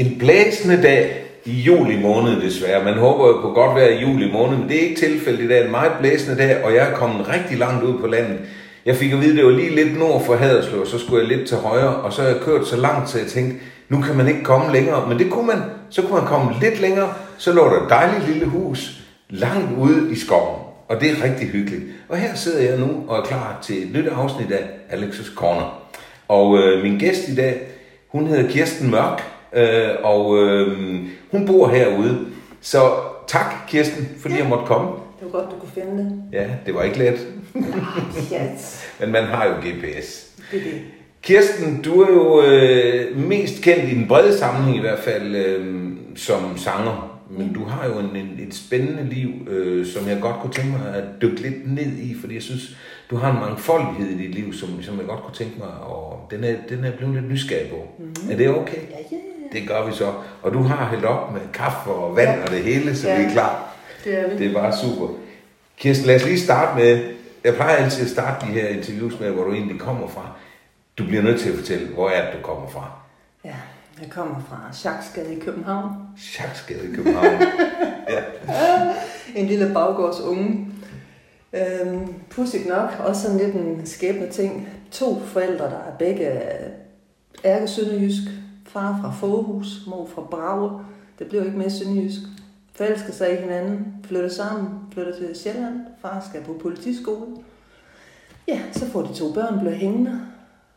En blæsende dag i juli måned desværre. Man håber jo på godt vejr i juli måned, men det er ikke tilfældet i dag. En meget blæsende dag, og jeg er kommet rigtig langt ud på landet. Jeg fik at vide, at det var lige lidt nord for Haderslev, så skulle jeg lidt til højre, og så har jeg kørt så langt, så jeg tænkte, nu kan man ikke komme længere. Men det kunne man. Så kunne man komme lidt længere, så lå der et dejligt lille hus langt ude i skoven. Og det er rigtig hyggeligt. Og her sidder jeg nu og er klar til et nyt afsnit af Alex's Corner. Og øh, min gæst i dag, hun hedder Kirsten Mørk, øh, og øh, hun bor herude. Så tak, Kirsten, fordi ja. jeg måtte komme. Det var godt, du kunne finde det. Ja, det var ikke let. yes. Men man har jo GPS. Det er det. Kirsten, du er jo øh, mest kendt i den brede sammenhæng i hvert fald øh, som sanger. Men du har jo en, en, et spændende liv, øh, som jeg godt kunne tænke mig at dykke lidt ned i, fordi jeg synes, du har en mangfoldighed i dit liv, som, som jeg godt kunne tænke mig, og den er, den er blevet lidt nysgerrig på. Mm-hmm. Er det okay? Ja, ja, ja. Det gør vi så. Og du har hældt op med kaffe og vand Ja. og det hele, så Ja. vi er klar. Det er vi. Det er bare super. Kirsten, lad os lige starte med, jeg plejer altid at starte de her interviews med, hvor du egentlig kommer fra. Du bliver nødt til at fortælle, hvor er det, du kommer fra? Ja, jeg kommer fra Schaksgade i København. Schaksgade i København. ja. En lille baggårds unge. Øhm, pudsigt nok, også sådan lidt en skæbne ting. To forældre, der er begge ærke sønderjysk. Far fra Fåhus, mor fra Brage. Det blev ikke mere sønderjysk. Forelsker sig i hinanden, flytter sammen, flytter til Sjælland. Far skal på politiskole. Ja, så får de to børn, blev hængende.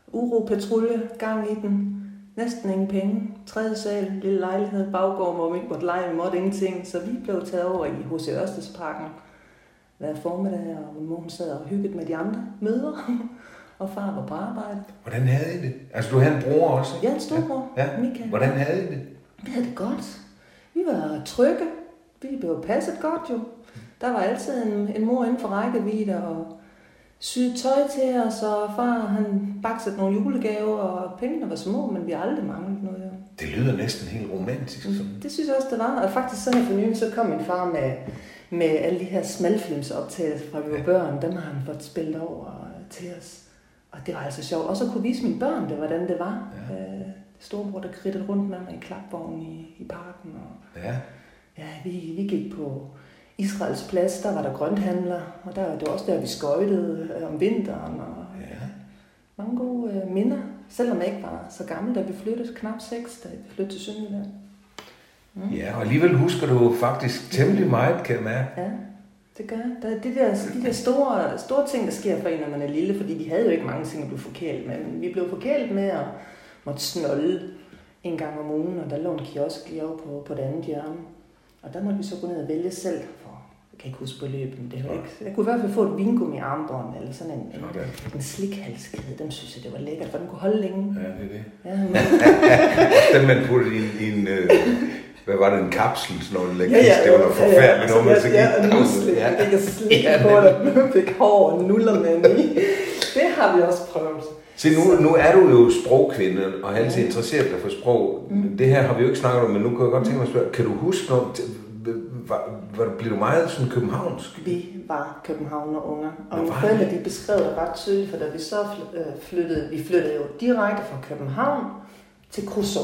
Uro, patrulje, gang i den. Næsten ingen penge. Tredje sal, lille lejlighed, baggård, hvor vi ikke måtte lege, vi måtte ingenting. Så vi blev taget over i H.C. Ørstedsparken hver formiddag, og min mor sad og hyggede med de andre møder. og far var på arbejde. Hvordan havde I det? Altså, du havde en bror også, ikke? Er en storbror, Ja. Michael. Hvordan havde I det? Vi havde det godt. Vi var trygge. Vi blev passet godt jo. Der var altid en, en mor inden for rækkevidde og syede tøj til os, og far han baksede nogle julegaver, og pengene var små, men vi har aldrig manglet noget. Jo. Det lyder næsten helt romantisk. Sådan. Det synes jeg også, det var. Og faktisk så her for nylig, så kom min far med, med alle de her smalfilmsoptagelser fra vi var børn. Dem har han fået spillet over til os. Og det var altså sjovt. Og så kunne vise mine børn, det, hvordan det var. Ja. Øh, storebror, der kridtede rundt med mig i klapvognen i, i parken. Og, Ja. Ja, vi, vi gik på Israels plads, der var der grønthandler, og der, det var også der, vi skøjtede øh, om vinteren, og Ja. mange gode øh, minder, selvom jeg ikke var så gammel, da vi flyttede, knap seks, da vi flyttede til Sønderjylland. Mm. ja, og alligevel husker du faktisk temmelig meget, kan jeg mærke. Ja, det gør. Der er de der, de der store, store ting, der sker for en, når man er lille, fordi vi havde jo ikke mange ting at blive forkælet med, men vi blev forkælet med at måtte snolde en gang om ugen, og der lå en kiosk lige over på, på det andet hjørne. Og der måtte vi så gå ned og vælge selv, for jeg kan ikke huske beløbet, men det jo ikke. Jeg kunne i hvert fald få et vingummi armbånd, eller sådan en, en, Sådan. en slikhalskæde. Dem synes jeg, det var lækkert, for den kunne holde længe. Ja, det er det. Ja, men, Den man puttede i, en- i en, øh, hvad var det, en kapsel, sådan noget Ja, ja, det var noget ja, ja. forfærdeligt Altså, noget, man så ja, ja, og nusle. Ja. Jeg kan slikke Ja, på dig, fik hår og nuller med i. Det har vi også prøvet. Se, nu, nu er du jo sprogkvinde, og har altid interesseret dig for sprog. Mm. Det her har vi jo ikke snakket om, men nu kan jeg godt tænke mig at spørge, kan du huske noget, var, var, blev du meget sådan københavnsk? Vi var københavner unger, og mine forældre de beskrev det ret tydeligt, for da vi så øh, flyttede, vi flyttede jo direkte fra København til Kruså.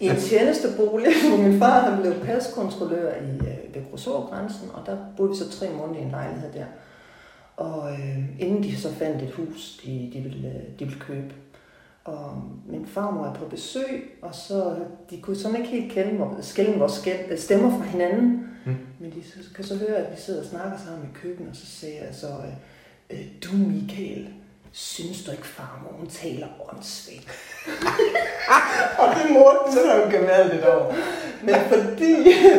I en tjenestebolig, hvor min far han blev paskontrollør i, øh, ved Kruså-grænsen, og der boede vi så tre måneder i en lejlighed der. Og øh, inden de så fandt et hus, de, de, ville, øh, de ville købe. Og min farmor er på besøg, og så de kunne sådan ikke helt kende, skælde vores skæld- stemmer fra hinanden. Mm. Men de så- kan så høre, at vi sidder og snakker sammen i køkkenet, og så siger jeg så, øh, øh, du Michael, synes du ikke farmor, hun taler åndssvagt? og det måtte hun kan være lidt over. Men fordi,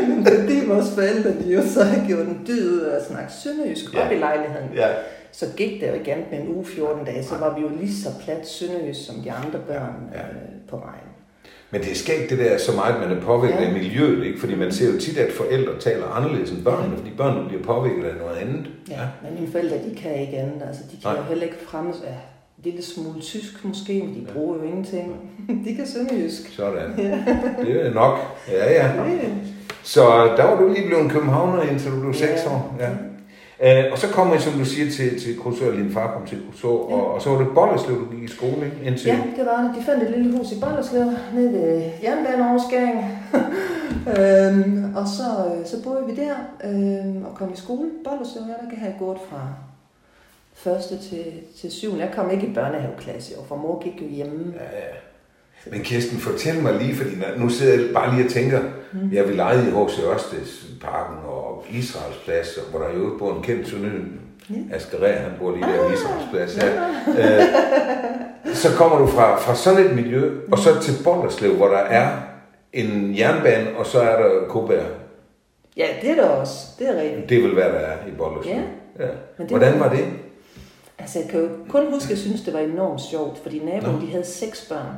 men fordi vores forældre, de jo så har gjort en dyd ud af at snakke sønderjysk Ja. op i lejligheden, Ja. så gik det jo igen med en uge 14 dage, så var vi jo lige så plat sønderjysk som de andre børn Ja. øh, på vejen. Men det er skægt det der, så meget man er påvirket Ja. af miljøet, ikke? Fordi man ser jo tit, at forældre taler anderledes end børnene, fordi børnene bliver påvirket af noget andet. Ja, men mine forældre, de kan ikke andet. Altså, de kan Nej. jo heller ikke fremme... Ja, en lille smule tysk måske, men de bruger jo ingenting. de kan sønderjysk. Sådan. Ja. Det er nok. Ja, ja. Så der var du lige blevet københavner, indtil du blev 6 Ja. år. Ja. Øh, og så kommer jeg, som du siger, til, til Krusør, din far kom til Krusør, ja. og, og så var det Bollerslev, du gik i skole, ikke? Indtil... Ja, det var det. De fandt et lille hus i Bollerslev, nede ved jernbaneoverskæringen. øhm, og så, øh, så boede vi der øhm, og kom i skole. Bollerslev, ja, der kan jeg gået fra første til, til syvende. Jeg kom ikke i børnehaveklasse, jo, for mor gik jo hjemme. Ja, ja. Men Kirsten, fortæl mig lige, fordi nu sidder jeg bare lige og tænker, mm. jeg vil lege i H.C. Ørsteds parken og Israels plads, hvor der jo bor en kendt synonym. Yeah. Asger han bor lige der i Israels plads. Ja. Ja. Øh, så kommer du fra, fra sådan et miljø, og så til Bollerslev, hvor der er en jernbane, og så er der Kobær. Ja, det er der også. Det er rigtigt. Det vil være, der er i Bollerslev. Ja. ja. Men det Hvordan var det? Altså, jeg kan jo kun huske, at jeg synes, det var enormt sjovt, fordi naboen, de havde seks børn.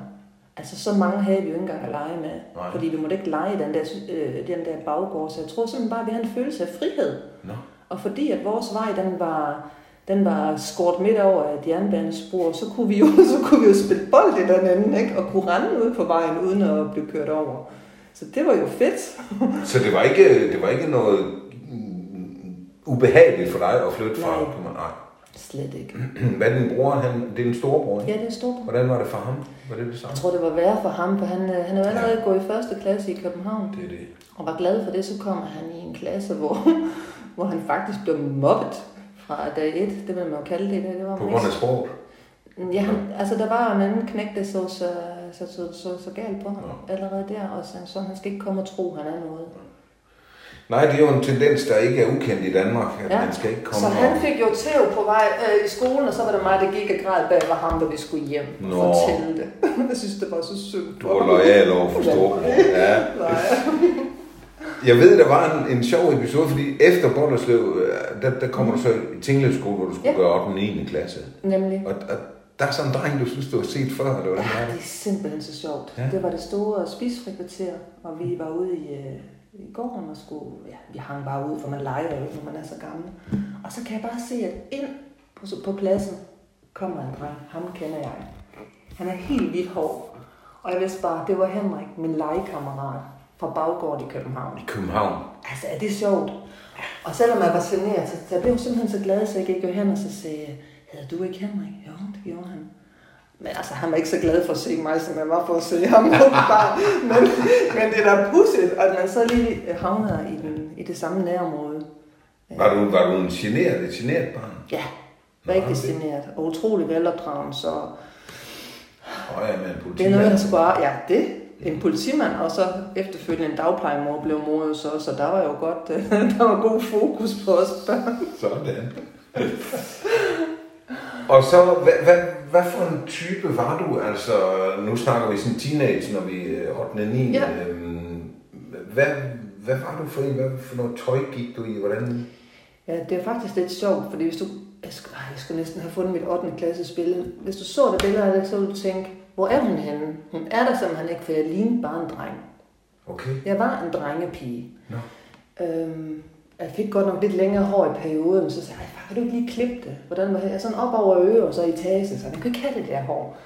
Altså, så mange havde vi jo ikke engang at lege med. Nej. Fordi vi måtte ikke lege den der, øh, den der baggård. Så jeg tror simpelthen bare, at vi havde en følelse af frihed. Nå. Og fordi at vores vej, den var, den var skåret midt over et jernbanespor, så kunne vi jo, så kunne vi jo spille bold i den ende, ikke? og kunne rende ud på vejen, uden at blive kørt over. Så det var jo fedt. så det var ikke, det var ikke noget ubehageligt for dig at flytte fra? Nej. Nej. Slet ikke. Hvad er din bror? Han, det er en storebror, ikke? Ja, det er storebror. Hvordan var det for ham? Var det det samme? Jeg tror, det var værre for ham, for han, øh, han er jo allerede ja. gået i første klasse i København. Det er det. Og var glad for det, så kommer han i en klasse, hvor, hvor han faktisk blev mobbet fra dag et. Det vil man jo kalde det. det var på grund af sport? Ja, han, altså der var en anden knæk, der så så, så, så, så, så galt på ham ja. allerede der, og så, så han skal ikke komme og tro, han er noget. Nej, det er jo en tendens, der ikke er ukendt i Danmark, at ja. man skal ikke komme Så han fik jo tæv på vej øh, i skolen, og så var det mig, der gik og græd bag ved ham, da vi skulle hjem og Nå. fortælle det. jeg synes, det var så synd. Du var lojal over for. Ja. Jeg ved, der var en, en sjov episode, fordi efter Bollerslev, øh, der, der kommer mm. du så i Tinglevskole, hvor du skulle ja. gøre 8. og 9. klasse. Nemlig. Og, og der er sådan en dreng, du synes, du har set før, eller hvad? Ja, det er simpelthen så sjovt. Ja. Det var det store spisfrikvarter, og vi var ude i, øh, i gården og skulle, ja, vi hang bare ud, for man leger jo når man er så gammel. Og så kan jeg bare se, at ind på, på pladsen kommer en dreng. Ham kender jeg. Han er helt hvidt hår. Og jeg vidste bare, det var Henrik, min legekammerat fra baggården i København. I København? Altså, er det sjovt? Og selvom jeg var generet, så, så jeg blev simpelthen så glad, så jeg gik jo hen og så sagde, hedder du ikke Henrik? Jo, det gjorde han. Men altså, han var ikke så glad for at se mig, som jeg var for at se ham. men, men det er da pudsigt, at man så lige havner i, den, i det samme nærområde. Var du, var du en generet, et generet barn? Ja, rigtig generet. Og utrolig velopdragen, så... Oh, ja, men politimand. Det er noget, der skulle Ja, det. En politimand, og så efterfølgende en dagplejemor blev mor så, så der var jo godt, der var god fokus på os børn. Sådan. Og så, hvad, hvad, hvad for en type var du? Altså, nu snakker vi sådan teenage, når vi er 8. og 9. Ja. Øhm, hvad, hvad var du for en? Hvad for noget tøj gik du i? Hvordan? Ja, det er faktisk lidt sjovt, fordi hvis du... Jeg skulle, jeg skulle næsten have fundet mit 8. klasse billede. Hvis du så det billede af det, så ville du tænke, hvor er hun henne? Hun er der simpelthen ikke, for jeg lignede bare en dreng. Okay. Jeg var en drengepige. No. Øhm, jeg fik godt nok lidt længere hår i perioden, så sagde jeg, kan du ikke lige klippe det? Hvordan var det? Sådan op over øre og så i tase, så jeg kunne ikke have det der hår.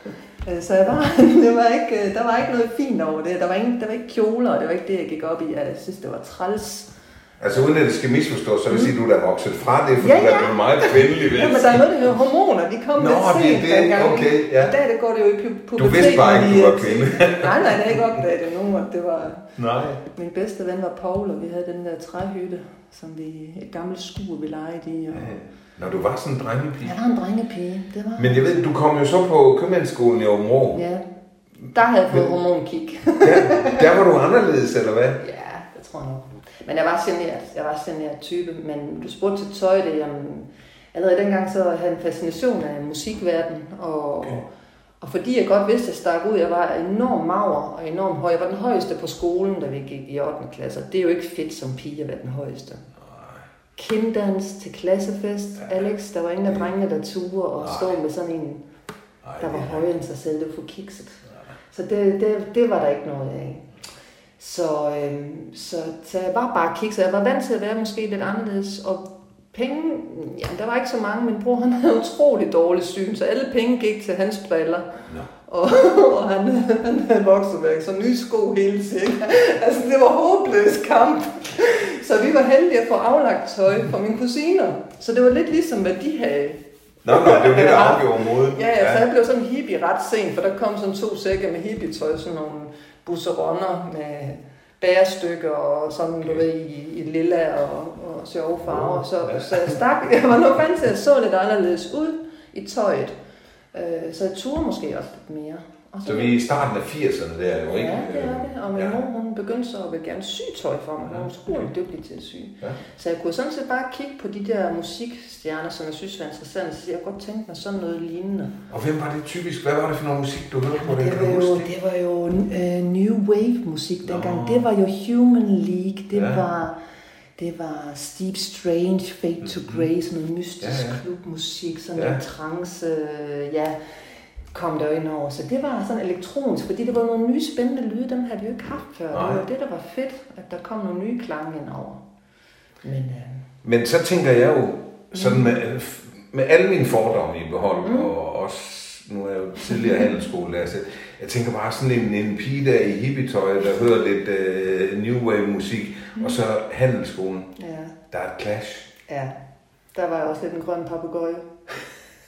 Øh, så jeg var, det var ikke, øh, der var ikke noget fint over det. Der var, ingen, der var ikke kjoler, og det var ikke det, jeg gik op i. Jeg synes, det var træls. Altså uden at det skal misforstås, så vil sige, at du er vokset fra det, for ja, ja. du er meget kvindelig. Ja, men der er noget, der hedder hormoner. De kom Nå, lidt sent det, det, okay, ja. I dag det går det jo i puberteten. Du vidste bare ikke, du var kvinde. nej, nej, det er ikke opdaget det nu. Det var, nej. Min bedste ven var Paul, og vi havde den der træhytte, som vi, et gammelt skur, vi legede i. Og, ja. Når du var sådan en drengepige? Jeg var en drengepige, det var Men jeg ved, du kom jo så på købmandsskolen i Åben Ja, der havde jeg fået hormonkig. der, der var du anderledes, eller hvad? Ja, det tror jeg nok. Men jeg var generet. Jeg var generet type. Men du spurgte til tøj, det jamen, allerede dengang så havde jeg en fascination af musikverden. Og, okay. og fordi jeg godt vidste, at jeg stak ud, jeg var enormt mager og enormt høj. Jeg var den højeste på skolen, da vi gik i 8. klasse. Det er jo ikke fedt som pige at være den højeste. Kinddans til klassefest. Ja. Alex, der var ingen af drengene, der turde og stå med sådan en, der var højere end sig selv. Det var for kikset. Så det, det, det var der ikke noget af. Så, øhm, så, så jeg var bare kikset. Jeg var vant til at være måske lidt anderledes. Og penge, ja, der var ikke så mange. Min bror han havde utrolig dårlig syn, så alle penge gik til hans briller. Ja. Og, og han, han havde vokset væk, så nye sko hele tiden. Altså, det var håbløs kamp. Så vi var heldige at få aflagt tøj fra mine kusiner. Så det var lidt ligesom, hvad de havde. Nå, nå, det var det, der afgjorde moden. Ja, ja, så jeg blev sådan hippie ret sent, for der kom sådan to sække med hippie-tøj, sådan nogle busseronner med bærestykker og sådan, du ved, i, i lilla og, og sjove farver. Så, så jeg stak, jeg var nok vant til at så lidt anderledes ud i tøjet. Øh, så jeg turde måske også lidt mere. Og Så vi er i starten af 80'erne der, jo ikke? Ja, det er det. Og min Ja. mor, begyndte så at vil gerne sy tøj for mig. Hun var utrolig dygtig til at sy. Ja. Så jeg kunne sådan set bare kigge på de der musikstjerner, som jeg synes var interessante. Så jeg kunne godt tænke mig sådan noget lignende. Og hvem var det typisk? Hvad var det for noget musik, du hørte på den? Det var jo, det? var jo uh, New Wave musik dengang. Nå. Det var jo Human League. Det Ja. var det var Steve Strange, Fade to Grey, sådan noget mystisk. Ja, ja. klubmusik, sådan Ja. en trance, ja, kom der ind over. Så det var sådan elektronisk, fordi det var nogle nye spændende lyde, dem havde vi jo ikke haft før. Nej. Det var det, der var fedt, at der kom nogle nye klange ind over. Men øh, Men så tænker jeg jo, sådan med, med alle mine fordomme i behold, Mm. og også, nu er jeg jo tidligere handelsskolelærer, så jeg tænker bare sådan en, en pige der i hippietøj, der hører lidt uh, New Wave musik, Mm. og så handelsskolen, ja, der er et clash. ja, der var jeg også lidt en grøn papegøje.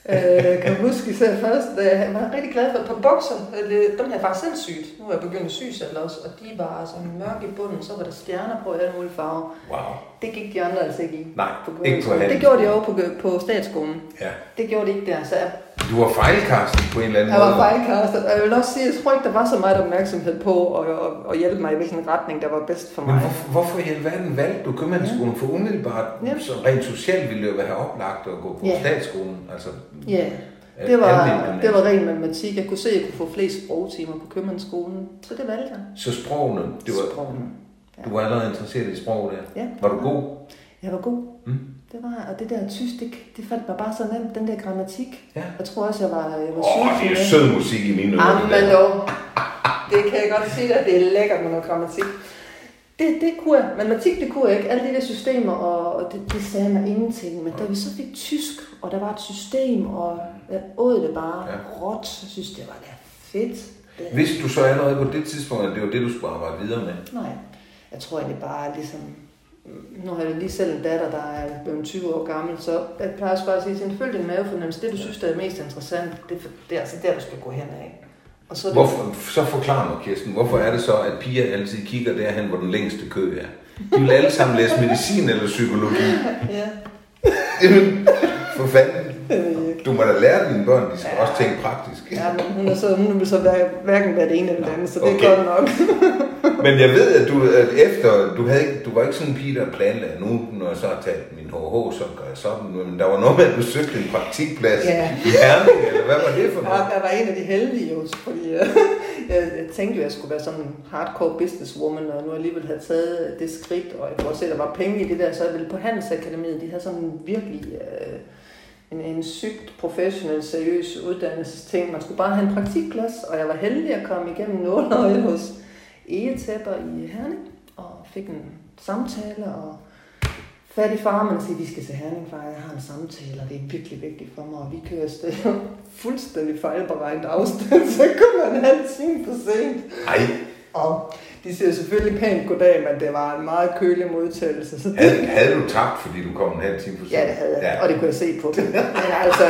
Øh, kan huske især først, da jeg var rigtig glad for et par bukser. Øh, Dem havde jeg faktisk selv syet. Nu er jeg begyndt at sy selv også, og de var sådan mørke i bunden, så var der stjerner på i alle mulige farver. Wow. Det gik de andre altså ikke i. Nej, på ikke på. Det gjorde de over på, på statsskolen. Ja. Det gjorde de ikke der, så jeg, Du var fejlkastet på en eller anden jeg var måde. fejlkastet. Og jeg vil også sige, jeg tror ikke, der var så meget opmærksomhed på at, at, at hjælpe mig i hvilken retning, der var bedst for Men mig. hvorfor, hvorfor i alverden valgte du købmandsskolen? For umiddelbart, Ja. så rent socialt ville det jo være oplagt at gå på Ja. statsskolen. Altså, Ja, det var, det var ren matematik. Jeg kunne se, at jeg kunne få flest sprogtimer på købmandsskolen. Så det valgte jeg. Så sprogene, det var, Sprogene. du var allerede interesseret i sprog der. Ja. Var du god? Jeg var god. Mm. Det var. Og det der tysk, det, det faldt mig bare så nemt, den der grammatik. Ja. Jeg tror også, jeg var, jeg var Åh, sulten det er sød musik i mine ører. Jamen dog. Det kan jeg godt sige dig, det er lækkert med noget grammatik. Det, det kunne jeg. Matematik, det kunne jeg ikke. Alle de der systemer, og, og det, det sagde mig ingenting. Men da vi så fik tysk, og der var et system, og jeg åd det bare Ja. råt, så synes det var da fedt. Det, Vidste du så allerede på det tidspunkt, at det var det, du skulle arbejde videre med? Nej, jeg tror egentlig bare ligesom... Nu har jeg lige selv en datter, der er blevet 20 år gammel, så jeg plejer også bare at sige, sådan, følg din mavefornemmelse. Det, du synes, der er mest interessant, det, er- det er altså der, du skal gå hen af. Og så Hvorfor, så forklar mig, Kirsten, hvorfor er det så, at piger altid kigger derhen, hvor den længste kø er? De vil alle sammen læse medicin eller psykologi. Ja, Jamen, for fanden. Må da lære dine børn, de skal Ja. også tænke praktisk. Ja, men hun, er så, hun vil så være, hverken være det ene eller det andet, så det er Okay. godt nok. Men jeg ved, at du at efter, du, havde, ikke- du var ikke sådan en pige, der planlagde, nu når jeg så har taget min HH, så gør jeg sådan, men der var noget med, at du søgte en praktikplads Ja. i Herning, eller hvad var det for noget? jeg var en af de heldige jo, fordi jeg, jeg, jeg tænkte at jeg skulle være sådan en hardcore businesswoman, og nu alligevel havde taget det skridt, og jeg kunne også se, at der var penge i det der, så jeg ville på Handelsakademiet, de havde sådan en virkelig øh, en, en sygt professionel, seriøs uddannelsesting. Man skulle bare have en praktikplads, og jeg var heldig at komme igennem nåløjet hos Egetæpper i Herning, og fik en samtale, og fat i farmen og sige, vi skal til Herning, far, jeg har en samtale, og det er virkelig vigtigt for mig, og vi kører afsted fuldstændig fejlberegnet afstand, så kommer en halv time for sent. Ej, og de siger selvfølgelig pænt goddag, men det var en meget kølig modtagelse. Så det, havde, havde du tabt, fordi du kom en halv time for sent? ja, det havde jeg, Ja. og det kunne jeg se på det. Men altså,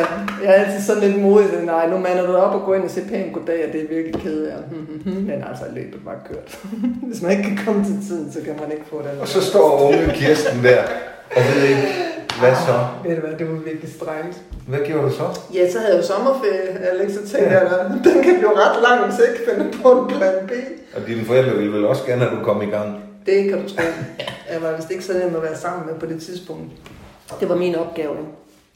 jeg er altid sådan lidt modig, så nej, nu mander du op og går ind og siger pænt goddag, og det er virkelig ked af. Men altså, løbet var kørt. Hvis man ikke kan komme til tiden, så kan man ikke få den. Og så står unge Kirsten der, og ved ikke, hvad så? Ved du hvad, det var virkelig strengt. Hvad gjorde du så? Ja, så havde jeg jo sommerferie, Alex, så tænkte jeg, at den kan blive ret lang, hvis jeg ikke finder på en plan B. Og dine forældre ville vel også gerne, at du kom i gang? Det kan du tro. Jeg var vist ikke så nem at være sammen med på det tidspunkt. Det var min opgave. Ikke?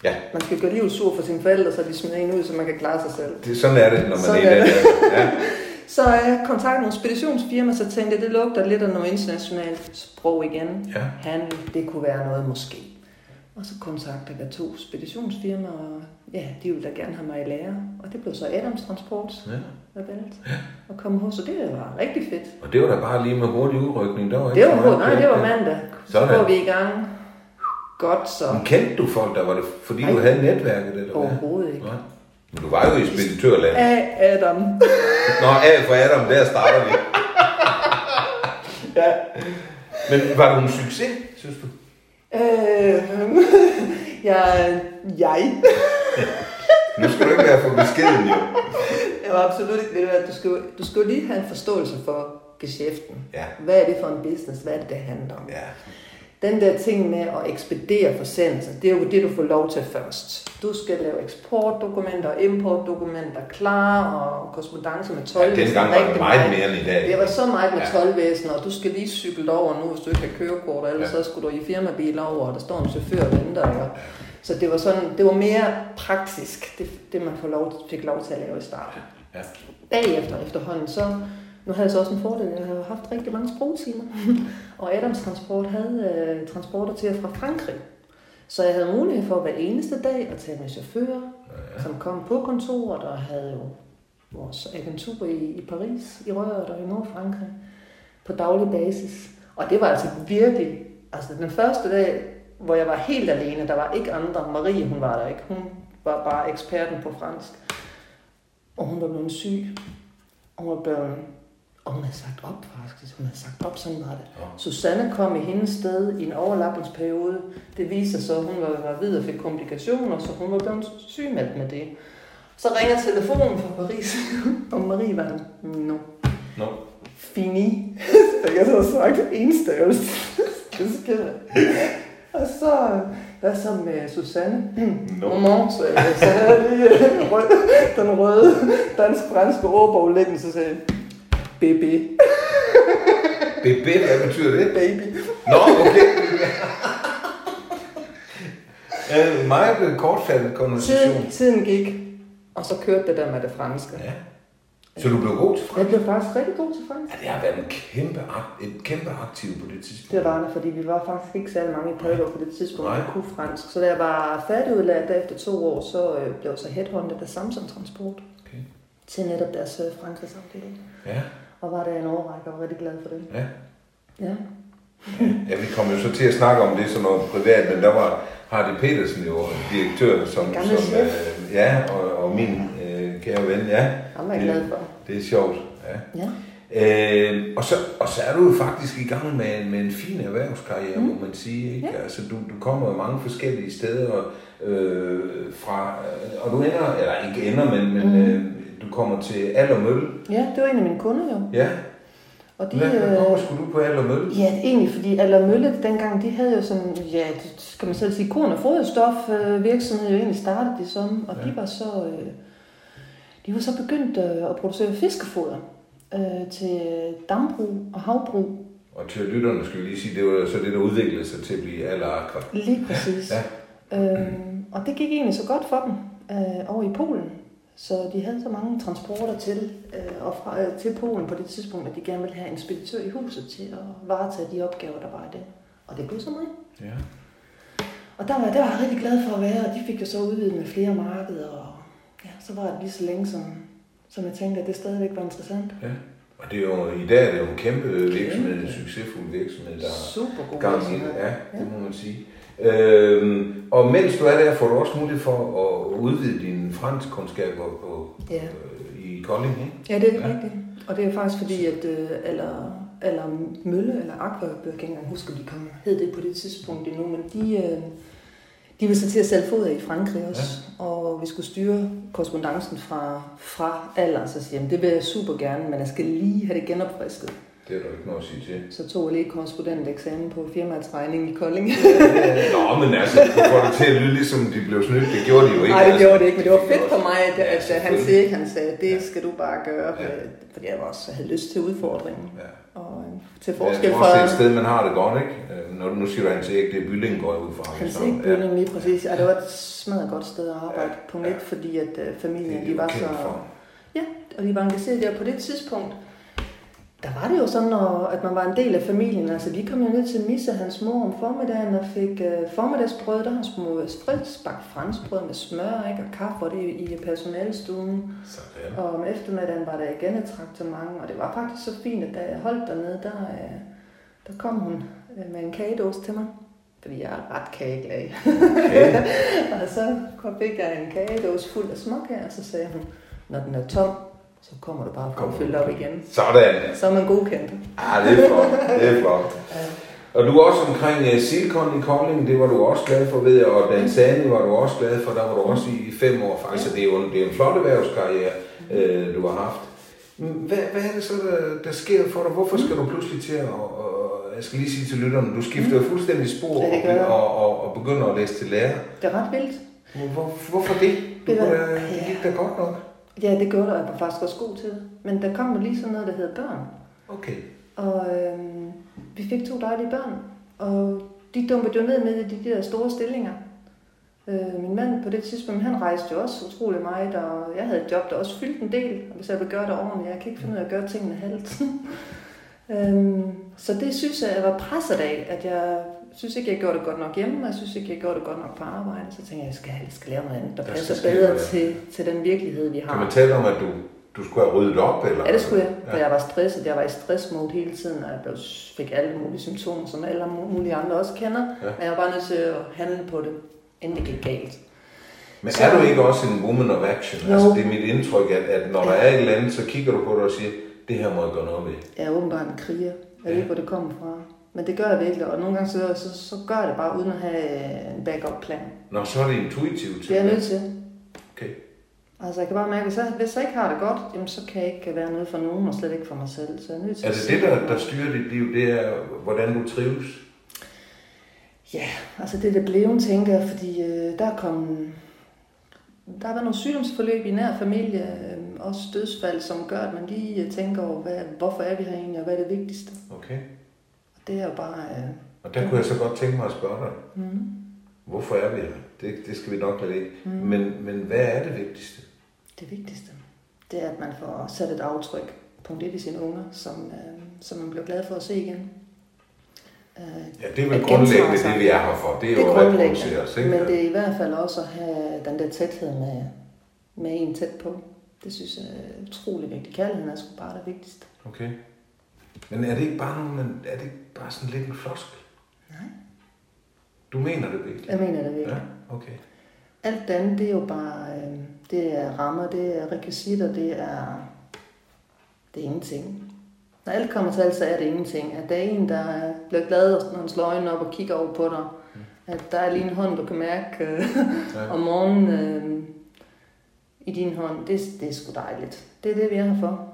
Ja, Man skal gøre livet sur for sine forældre, så de smider en ud, så man kan klare sig selv. det, sådan er det, når man Sådan er i er der. Ja. Så jeg kontaktede nogle speditionsfirma, så tænkte jeg, det lugter lidt af noget internationalt sprog igen. Ja. Handel, det kunne være noget måske. Og så kontaktede jeg to speditionsfirmaer, og ja, de ville da gerne have mig i lære. Og det blev så Adams Transport, ja. jeg valgte at komme hos, og det var rigtig fedt. Og det var da bare lige med hurtig udrykning. Der var Det ikke var, så meget nej, det var mandag. Så Sådan. går vi i gang. Godt så. Men kendte du folk, der var det, fordi du Nej. havde netværket, eller hvad? Overhovedet ikke. Nej. Men du var jo i speditørland. Af Adam. Nå, A for Adam, der starter vi. ja. Men var du en succes, synes du? Øh, jeg, jeg. Nu skal du ikke være for beskeden, jo. Jeg var absolut ikke, ved du, skal, du skal lige have en forståelse for geschæften. Ja. Hvad er det for en business? Hvad er det, det handler om? Ja. Den der ting med at ekspedere forsendelser, det er jo det, du får lov til først. Du skal lave eksportdokumenter og importdokumenter klar, og korrespondence med ja tolvvæsen. dengang var det meget mere end i dag. Det var så meget med Ja. tolvvæsen, og du skal lige cykle over nu, hvis du ikke har kørekort, ellers Ja. så skulle du i firmabil over, og der står en chauffør og venter. Ikke? Så det var, sådan, det var mere praktisk, det, det man får lov, fik lov til at lave i starten. Ja. Bagefter efterhånden, så nu havde jeg så også en fordel, jeg havde haft rigtig mange sprogtimer, og Adams Transport havde øh, transporter til og fra Frankrig. Så jeg havde mulighed for hver eneste dag at tale med chauffører, ja. som kom på kontoret og havde jo vores agentur i, i Paris, i Røret og i Nordfrankrig på daglig basis. Og det var altså virkelig, altså den første dag, hvor jeg var helt alene, der var ikke andre. Marie, hun var der ikke. Hun var bare eksperten på fransk. Og hun var blevet syg. Og hun var blevet, og hun havde sagt op faktisk. Hun havde sagt op, sådan var det. Ja. Susanne kom i hendes sted i en overlappingsperiode. Det viste sig så, at hun var gravid og fik komplikationer, så hun var blevet sygemeldt med det. Så ringer telefonen fra Paris, og Marie var der. No. Nå. Fini. Jeg så har sagt en stavelse. Det jeg. Og så, hvad så med Susanne? Nå. Maman, så, jeg, havde jeg lige rød, den røde dansk-franske ordbog liggende, så sagde jeg, BB, BB, hvad betyder det? baby. Nå, okay. En meget kortfattet konversation. Tiden, tiden gik, og så kørte det der med det franske. Ja. Så du blev god til fransk? Jeg blev faktisk rigtig god til fransk. Ja, det har været en kæmpe, et kæmpe aktiv på det tidspunkt. Det var det, fordi vi var faktisk ikke særlig mange i Padborg på det tidspunkt, der kunne fransk. Så da jeg var færdigudlært efter to år, så øh, blev jeg så headhunted af Samsung Transport Okay. til netop deres øh, Frankrigsafdeling. Ja, Og var der en overrække og var rigtig glad for det. ja. Ja. Ja, vi kom jo så til at snakke om det sådan noget privat, men der var Hardy Petersen jo direktør, som, Gamle som øh, ja, og, og min øh, kære ven, ja. Han var jeg glad for. Det er sjovt, ja. Ja. Øh, og, så, og så er du jo faktisk i gang med, med en fin erhvervskarriere, mm. må man sige. Ikke? Ja. Altså, du, du kommer jo mange forskellige steder øh, fra, øh, og du ender, eller ikke ender, men, men Mm. øh, kommer til Aller Mølle. ja, det var en af mine kunder jo. Ja, Og de, hvad øh, skulle du på Aller Mølle? Ja, egentlig, fordi Aller Mølle dengang, de havde jo sådan, ja, det skal man selv sige, korn- og foderstof øh, virksomhed jo egentlig startede de som, og ja. de var så, øh, de var så begyndt at producere fiskefoder øh, til dambrug og havbrug. Og til lytterne skal vi lige sige, det var så det, der udviklede sig til at blive Aller Aqua. Lige præcis. Ja. Øhm, og det gik egentlig så godt for dem øh, over i Polen. Så de havde så mange transporter til, øh, og fra, øh, til Polen på det tidspunkt, at de gerne ville have en speditør i huset til at varetage de opgaver, der var i det. Og det blev så mig. Ja. Og der var, der var jeg rigtig glad for at være, og de fik jo så udvidet med flere markeder, og ja, så var det lige så længe, som, som jeg tænkte, at det stadigvæk var interessant. ja. Og det er jo, i dag er det jo en kæmpe virksomhed, en succesfuld virksomhed, der er Super god gang i det. Ja, det må man sige. Øhm, og mens du er der, får du også mulighed for at udvide dine fransk kundskaber på, Ja. øh, i Kolding, ikke? Ja, det er Ja. rigtigt. Og det er faktisk fordi, at øh, eller, eller Mølle eller Aqua, jeg kan ikke huske, de kom, hed det på det tidspunkt endnu, men de, øh, de vil så til at sælge foder i Frankrig også, ja. og vi skulle styre korrespondancen fra, fra alder, så siger jeg, det vil jeg super gerne, men jeg skal lige have det genopfrisket. Det er der ikke noget at sige til. Så tog jeg lige korrespondenteksamen på firmaets regning i Kolding. Nå, men altså, du får det til at lyde ligesom, de blev snydt. Det gjorde de jo ikke. Nej, det altså. gjorde det ikke, men det var fedt for mig, at, Ja, at, at han sagde, han sagde, det Ja. skal du bare gøre, Ja. ja. fordi jeg også havde lyst til udfordringen. Ja. Og øh, til forskel tror også, det er et fra sted, man har det godt, ikke? Øh, Når du nu siger at han siger ikke, det er Bylling, går jeg ud fra. hans Så, ikke bygning lige præcis. Ja, det var et smadret godt sted at arbejde. Ja, Punkt ja. et, fordi at øh, det familien, er de var så... for. Ja, og de var engageret der på det tidspunkt. Der var det jo sådan, at- man var en del af familien. Altså, vi kom jo ned til Misse, hans mor, om formiddagen og fik uh, formiddagsbrød. Der har små friskbagt franskbrød med smør ikke? og kaffe, og det i i personalstuen. Sådan. Og om eftermiddagen var der igen et traktement, og det var faktisk så fint, at da jeg holdt dernede, der, øh, der kom hun øh, med en kagedåse til mig. fordi jeg er ret kageglad. Okay. og så fik jeg en kagedåse fuld af småkager, og så sagde hun, når den er tom, så kommer du bare for at Kommer fylde op igen. Sådan. Så er man godkendt. Ah, det er flot. Det er flot. Ja. Og du også omkring uh, Silicon i Kolding, det var du også glad for, ved jeg, og Dansani var du også glad for, der var du også i fem år faktisk, så det er jo en, det er en flot erhvervskarriere, uh, du har haft. Hvad, hvad er det så, der, der sker for dig? Hvorfor skal du pludselig til at, og, jeg skal lige sige til lytterne, du skifter jo fuldstændig spor Ja, og, og, og begynder at læse til lærer. Det er ret vildt. Hvor, hvorfor det? Du, Det var- uh, det gik da godt nok. Ja, det gjorde der, og jeg var faktisk også god til det. Men der kom jo lige sådan noget, der hedder børn. Okay. Og øhm, vi fik to dejlige børn, og de dumpede jo ned med i de der store stillinger. Øh, min mand på det tidspunkt, han rejste jo også utrolig meget, og jeg havde et job, der også fyldte en del, og hvis jeg ville gøre det ordentligt, jeg kan ikke finde ud af at gøre tingene halvt. øhm, så det synes jeg, jeg var presset af, at jeg synes ikke, jeg gjorde det godt nok hjemme, og jeg synes ikke, jeg gjorde det godt nok på arbejde. Så tænkte jeg, jeg skal, jeg skal lave noget andet, der Der passer bedre noget. til, til den virkelighed, vi har. Kan man tale om, at du, du skulle have ryddet op? Eller? Ja, det skulle jeg, for Ja. jeg var stresset. Jeg var i stressmode hele tiden, og jeg blev, fik alle mulige symptomer, som alle mulige andre også kender. Ja. Ja. Men jeg var bare nødt til at handle på det, inden det gik galt. Men Så- er du ikke også en woman of action? Jo. Altså, det er mit indtryk, at, at når der er et eller andet, så kigger du på det og siger, det her må jeg gøre noget ved. Jeg er åbenbart en kriger. Jeg ved ikke, hvor det kommer fra. Men det gør jeg virkelig, og nogle gange så, så, så gør jeg det bare uden at have en backup-plan. Nå, så er det intuitivt. Det er jeg nødt til. Okay. Altså, jeg kan bare mærke, hvis jeg, hvis jeg ikke har det godt, jamen, så kan jeg ikke være noget for nogen, og slet ikke for mig selv. Så jeg er nødt til Er at det der, der styrer dit liv? Det er, hvordan du trives? Ja, altså det er det blevet, tænker jeg, fordi øh, der er kommet... Der har været nogle sygdomsforløb i nær familie, øh, også dødsfald, som gør, at man lige øh, tænker over, hvad, hvorfor er vi her egentlig, og hvad er det vigtigste. Okay. Og det er jo bare... Øh, Og der kunne jeg så godt tænke mig at spørge dig, mm, hvorfor er vi her? Det, det skal vi nok lade ligge. Mm. Men, men hvad er det vigtigste? det vigtigste, det er, at man får sat et aftryk, punkt et i sine unger, som, øh, som man bliver glad for at se igen. Øh, Ja, det er vel grundlæggende sig. det, vi er her for. Det er, det jo er reproducere grundlæggende, os, ikke? men det er i hvert fald også at have den der tæthed med, med en tæt på. Det synes jeg er utrolig vigtigt. Kærligheden er sgu bare det vigtigste. Okay. Men er det ikke bare, nogen, er det ikke bare sådan lidt en floskel? Nej. Du mener det virkelig? Jeg mener det virkelig. Ja, okay. Alt det andet, det er jo bare, øh, det er rammer, det er rekvisitter, det er, det er ingenting. Når alt kommer til alt, så er det ingenting. At der er en, der bliver glad, når han slår øjnene op og kigger over på dig. At der er lige en hånd, du kan mærke øh, Ja. om morgenen øh, i din hånd. Det, det er sgu dejligt. Det er det, vi er her for.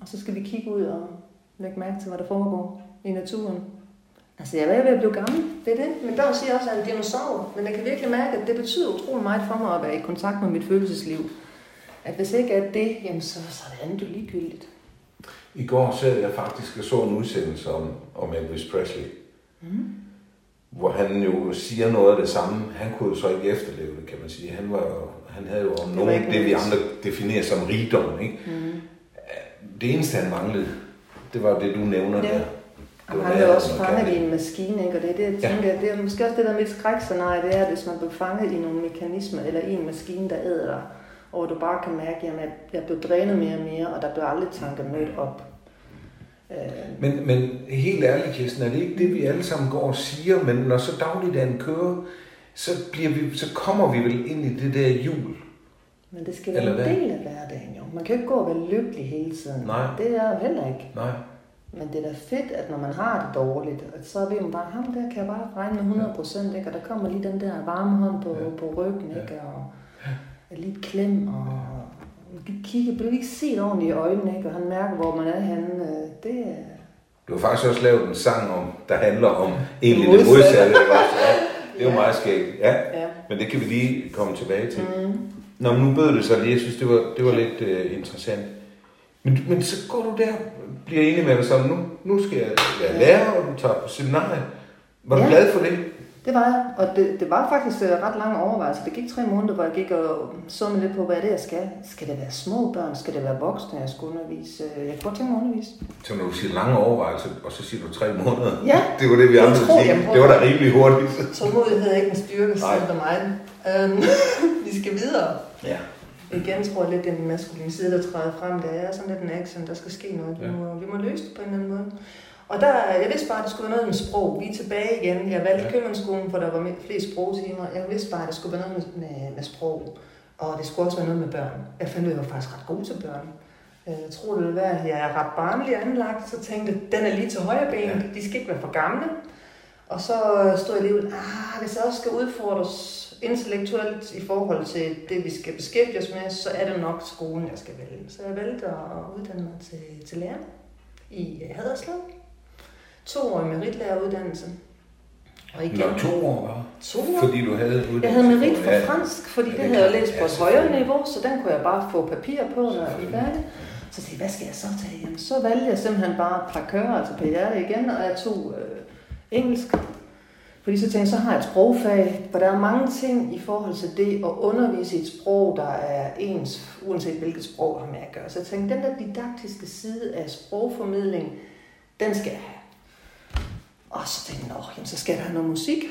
Og så skal vi kigge ud og lægge mærke til, hvad der foregår i naturen. Altså, jeg er ved at blive gammel. Det er det. Min børn siger også, at jeg er en dinosaur. Men jeg kan virkelig mærke, at det betyder utrolig meget for mig at være i kontakt med mit følelsesliv. At hvis ikke er det, jamen så, så er det andet jo ligegyldigt. I går sad jeg faktisk og så en udsendelse om, om Elvis Presley. Mm. Hvor han jo siger noget af det samme. Han kunne jo så ikke efterleve det, kan man sige. Han, var, han havde jo om nogen, det vi andre definerer som rigdom. Ikke? Mm. Det eneste, han manglede, det var det, du nævner Ja. der. Var han er nærheden også og fanget i en maskine, ikke? og det er det, jeg Ja. tænker, det er måske også det der mit skrækscenarie, det er, at hvis man bliver fanget i nogle mekanismer, eller i en maskine, der æder dig, og hvor du bare kan mærke, jamen, at jeg bliver drænet mere og mere, og der bliver aldrig tanket nyt op. Øh, Men, men helt ærligt, Kirsten, er det ikke det, vi alle sammen går og siger, men når så dagligdagen kører, så, bliver vi, så kommer vi vel ind i det der jul. men det skal være en del af hverdagen, jo. Man kan jo ikke gå og være lykkelig hele tiden. Nej. Det er jo heller ikke. Nej. Men det er da fedt, at når man har det dårligt, at så ved man bare, ham der kan jeg bare regne med 100 procent, ikke? Og der kommer lige den der varme hånd på, Ja. ja. på ryggen, Ja. ikke? Og lige et klem, og lige kigge, bliver ikke set ordentligt i øjnene, ikke? Og han mærker, hvor man er henne. Det er... Du har faktisk også lavet en sang, om, der handler om egentlig det modsatte. ikke også? Ja, det er jo Ja. meget skægt. Ja, Ja. men det kan vi lige komme tilbage til. Mm. Nå, nu bød det så lige. Jeg synes, det var, det var lidt uh, interessant. Men, men så går du der bliver enig med dig sådan, nu, nu skal jeg være lærer, og du tager på seminarie. Var du Ja. glad for det? Det var jeg, og det, det var faktisk øh, ret lange overvejelser. Det gik tre måneder, hvor jeg gik og så mig lidt på, hvad er det, jeg skal. Skal det være små børn? Skal det være voksne, jeg skal undervise? Øh, Jeg kunne godt tænke mig at undervise. Så når du siger lange overvejelser, og så siger du tre måneder. Ja. Det var det, vi andre prøver. Det var da rimelig hurtigt. Tålmodighed er ikke en styrke, Nej. siger der mig. Øhm, vi skal videre. Ja. Igen tror jeg lidt, det den maskuline side, der træder frem. Der er sådan lidt en action, der skal ske noget. Vi Ja. må, vi må løse det på en eller anden måde. Og der, jeg vidste bare, at det skulle være noget med sprog. Vi er tilbage igen. Jeg valgte ja. købmandsskolen, for der var flest sprogtimer. Jeg vidste bare, at det skulle være noget med, med, med sprog. Og det skulle også være noget med børn. Jeg fandt ud af, at jeg var faktisk ret god til børn. Øh, jeg tror, det ville være, at jeg er ret barnlig anlagt, så tænkte jeg, den er lige til højre ben. Ja. De skal ikke være for gamle. Og så stod jeg lige ud, ah, hvis jeg også skal udfordres intellektuelt i forhold til det, vi skal beskæftige os med, så er det nok skolen, jeg skal vælge. Så jeg valgte at uddanne mig til, til lærer i Haderslev. To år i meritlæreruddannelse. Og igen, Nå, to år, var To år. Fordi du havde uddannelse Jeg havde merit for fransk, fordi ja, det, det havde jeg læst på et højere niveau, så den kunne jeg bare få papir på, når jeg var færdig. Så tænkte jeg, hvad skal jeg så tage? Jamen, så valgte jeg simpelthen bare prakør, altså PR igen, og jeg tog øh, engelsk fordi så tænkte jeg, så har jeg et sprogfag, hvor der er mange ting i forhold til det at undervise i et sprog, der er ens, uanset hvilket sprog har med at gøre. Så jeg tænkte, den der didaktiske side af sprogformidling, den skal jeg have. Og så tænkte jeg, jamen, så skal der have noget musik.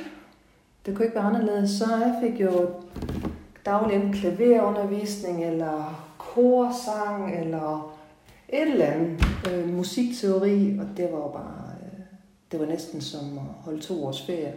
Det kunne ikke være anderledes. Så jeg fik jo daglig klaverundervisning, eller korsang, eller et eller andet øh, musikteori, og det var jo bare det var næsten som at holde to års ferie.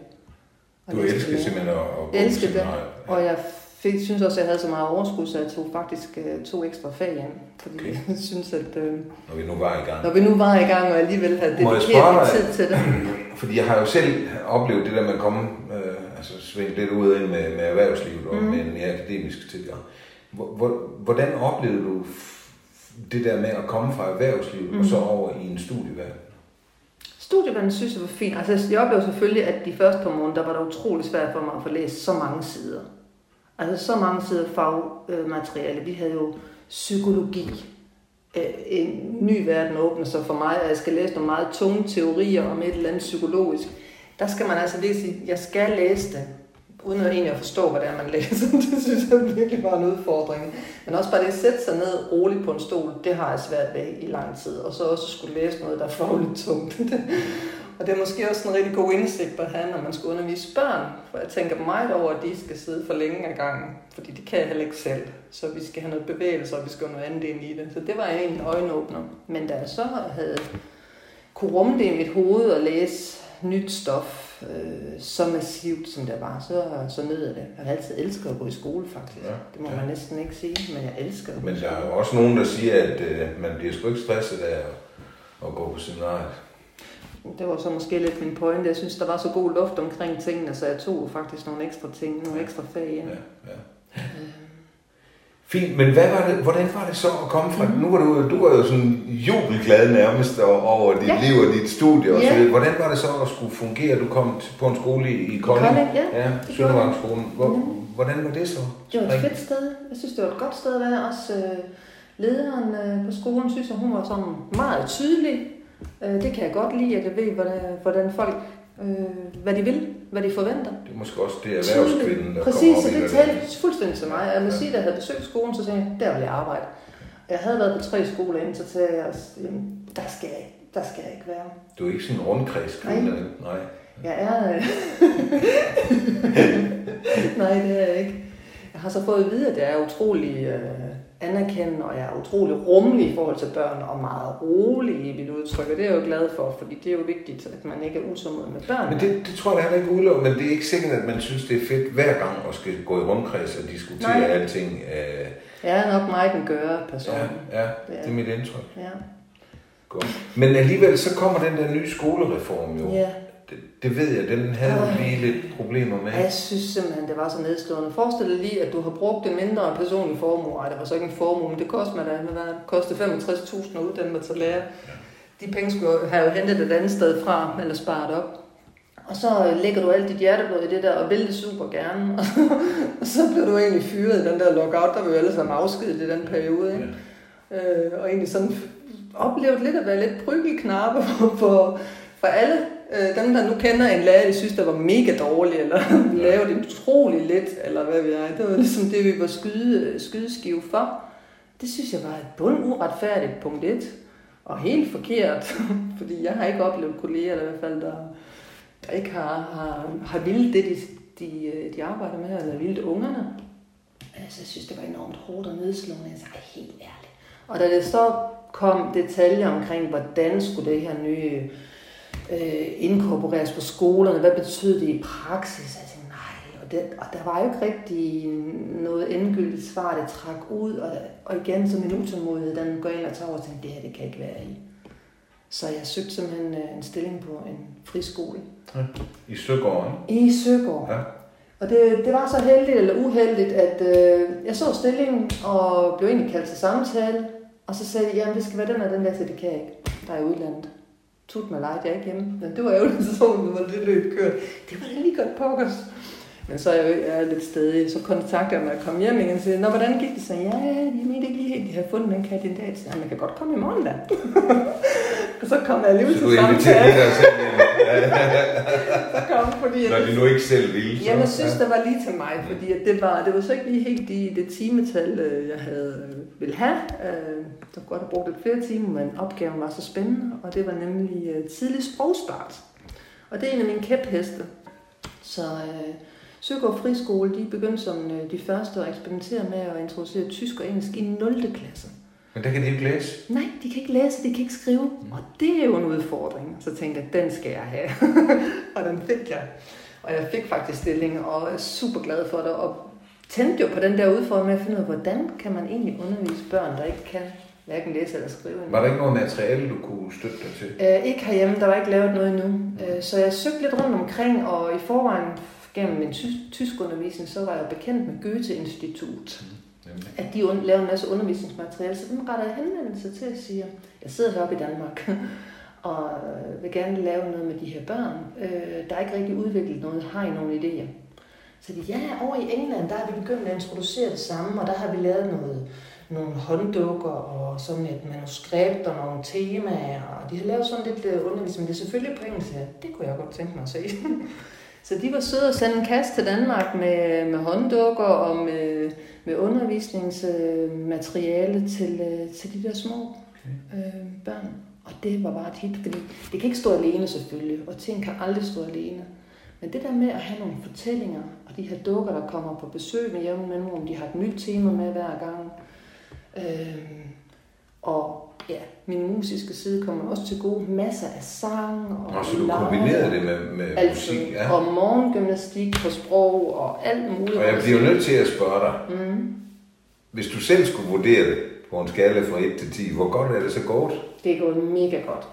Og du elsker simpelthen at, at elskede det, og jeg fik, synes også, at jeg havde så meget overskud, så jeg tog faktisk uh, to ekstra fag hjem. Fordi okay. jeg synes, at... Uh, når vi nu var i gang. Når vi nu var i gang, og alligevel havde dedikeret tid til det. Fordi jeg har jo selv oplevet det der med at komme, uh, altså svinge lidt ud med, med erhvervslivet og mm. med en mere akademisk tilgang. Hvordan oplevede du det der med at komme fra erhvervslivet mm. og så over i en studieverden? Studievandet synes jeg var fint. Altså, jeg oplevede selvfølgelig, at de første par måneder, der var det utrolig svært for mig at få læst så mange sider. Altså så mange sider fagmateriale. Vi havde jo psykologi. Øh, en ny verden åbner sig for mig, at jeg skal læse nogle meget tunge teorier om et eller andet psykologisk. Der skal man altså lige sige, jeg skal læse det uden at egentlig at forstå, hvad det er, man læser. Det synes jeg virkelig var en udfordring. Men også bare det at sætte sig ned roligt på en stol, det har jeg svært ved i lang tid. Og så også skulle læse noget, der er fagligt tungt. og det er måske også en rigtig god indsigt at have, når man skal undervise børn. For jeg tænker meget over, at de skal sidde for længe ad gangen. Fordi det kan jeg heller ikke selv. Så vi skal have noget bevægelse, og vi skal have noget andet ind i det. Så det var egentlig en øjenåbner. Men da jeg så havde kunne rumme det i mit hoved og læse nyt stof, øh, så massivt, som det var, så, så jeg det. Jeg har altid elsket at gå i skole, faktisk. Ja, det må ja. man næsten ikke sige, men jeg elsker det. Men der er jo også nogen, der siger, at øh, man bliver sgu ikke stresset af at, at gå på seminariet. Det var så måske lidt min pointe. Jeg synes, der var så god luft omkring tingene, så jeg tog faktisk nogle ekstra ting, nogle ekstra fag ind. Ja, ja. Øh, Fint, men hvad var det, hvordan var det så at komme fra, mm-hmm. nu var du, du var jo sådan jubelglad nærmest over dit ja. liv og dit studie og ja. så. Hvordan var det så at skulle fungere? Du kom på en skole i, i Kolding, Kolding ja, ja Søndervangsskolen. Hvor, mm. Hvordan var det så? Det var et fedt sted. Jeg synes, det var et godt sted at være. Også øh, lederen øh, på skolen synes, at hun var sådan meget tydelig. Øh, det kan jeg godt lide, at jeg ved, hvordan, hvordan folk øh, hvad de vil, hvad de forventer. Det er måske også det erhvervskvinden, der Præcis, kommer op det talte fuldstændig til mig. Jeg må ja. sige, at jeg havde besøgt skolen, så sagde jeg, der vil jeg arbejde. Jeg havde været på tre skoler inden, så sagde jeg, der skal jeg, der skal jeg ikke være. Du er ikke sådan en rundkreds Nej. Nej. Jeg er... Øh, Nej, det er jeg ikke. Jeg har så fået at vide, at jeg er utrolig øh, anerkendende, og jeg er utrolig rummelig i forhold til børn, og meget rolig i mit udtryk, og det er jeg jo glad for, fordi det er jo vigtigt, at man ikke er utålmodig med børn. Men det, det tror jeg heller ikke udelukker, men det er ikke sikkert, at man synes, det er fedt hver gang at skal gå i rundkreds og diskutere Nej. alting. Øh... Jeg er nok meget den gøre person. Ja, ja, det er mit indtryk. Ja. Godt. Men alligevel så kommer den der nye skolereform jo. Ja det, det ved jeg, den havde Øj. lige lidt problemer med. Jeg synes simpelthen, det var så nedslående. Forestil dig lige, at du har brugt en mindre personlig formue. Ej, det var så ikke en formue, men det kostede mig da. Det kostede 65.000 at uddanne mig til lærer. Ja. De penge skulle have jo hentet et andet sted fra, eller sparet op. Og så lægger du alt dit hjerteblod i det der, og vil det super gerne. og så bliver du egentlig fyret i den der lockout, der vil jo alle sammen afskedet i den periode. Ikke? Ja. Øh, og egentlig sådan oplevet lidt at være lidt pryggelknappe for, for, for alle Øh, dem, der nu kender en lærer, de synes, der var mega dårlig, eller lavede det utrolig lidt, eller hvad ved jeg. Det var ligesom det, vi var skyde, skydeskive for. Det synes jeg var et bund uretfærdigt punkt et. Og helt forkert, fordi jeg har ikke oplevet kolleger, eller i hvert fald, der, der ikke har, har, har vildt det, de, de, de arbejder med, eller vildt ungerne. Altså, jeg synes, det var enormt hårdt og nedslående. Jeg sagde, helt ærligt. Og da det så kom detaljer omkring, hvordan skulle det her nye øh, inkorporeres på skolerne. Hvad betød det i praksis? Jeg tænkte, nej. Og, det, og der var jo ikke rigtig noget endegyldigt svar, det trak ud. Og, og igen, så min utålmodighed, den går ind og tager over og tænkte, det her, det kan ikke være i. Så jeg søgte simpelthen øh, en stilling på en friskole. Ja. I Søgården? I Søgård. Ja. Og det, det var så heldigt eller uheldigt, at øh, jeg så stillingen og blev egentlig kaldt til samtale. Og så sagde de, jamen det skal være den og den der, så det kan jeg ikke. Der er i udlandet. Tut mig lejt, jeg er ikke hjemme. Men det var ærgerligt, så så hvor det løb kørt. Det var da lige godt pokkers. Men så er jeg, jo- jeg er lidt stedig. Så kontaktede jeg mig at komme hjem igen og sagde, Nå, hvordan gik det? Så ja, de mente ikke lige helt, de havde fundet den kandidat. Så jeg kan godt komme i morgen da. og så kom jeg alligevel til samtale. kom, fordi når de nu ikke selv vil. så- Jamen, jeg synes, der var lige til mig, fordi at det, var, det var så ikke lige helt i det timetal, øh, jeg havde øh, ville have. Øh, Der kunne godt have brugt lidt flere timer, men opgaven var så spændende, og det var nemlig tidlig sprogstart. Og det er en af mine kæpheste. Så øh, Søgaard Friskole, de begyndte som de første at eksperimentere med at introducere tysk og engelsk i 0. klasse. Men der kan de ikke læse. Nej, de kan ikke læse, de kan ikke skrive. Og det er jo en udfordring. Så tænkte jeg, den skal jeg have. og den fik jeg. Og jeg fik faktisk stilling, og er super glad for det. Og tændte jo på den der udfordring med at finde ud af, hvordan kan man egentlig undervise børn, der ikke kan hverken læse eller skrive. endnu. Var der ikke noget materiale, du kunne støtte dig til? Øh, ikke herhjemme, der var ikke lavet noget endnu. Øh, så jeg søgte lidt rundt omkring, og i forvejen gennem min tysk, tyskundervisning, så var jeg bekendt med Goethe-institut. Nemlig. At de laver en masse undervisningsmateriale, så dem retter jeg henvendelse til og siger, jeg sidder heroppe i Danmark, og øh, vil gerne lave noget med de her børn. Øh, der er ikke rigtig udviklet noget, har I nogle idéer? Så de, ja, over i England, der har vi begyndt at introducere det samme, og der har vi lavet noget, nogle hånddukker og sådan et manuskript og nogle temaer, og de har lavet sådan lidt øh, undervisning, men det er selvfølgelig på engelsk her. Det kunne jeg godt tænke mig at se. Så de var søde at sende en kasse til Danmark med, med hånddukker og med, med undervisningsmateriale til, øh, til de der små øh, børn. Og det var bare et hit, fordi det kan ikke stå alene selvfølgelig, og ting kan aldrig stå alene. Men det der med at have nogle fortællinger, og de her dukker, der kommer på besøg med jævne mellemrum, de har et nyt tema med hver gang. Øh, og ja, min musiske side kommer også til gode. Masser af sang og Og så du kombinerede det med, med Altså, musik, ja. og morgengymnastik på sprog og alt muligt. Og jeg bliver nødt til at spørge dig, Mm. hvis du selv skulle vurdere det på en skala fra 1 til 10, hvor godt er det så gået? Det er gået mega godt.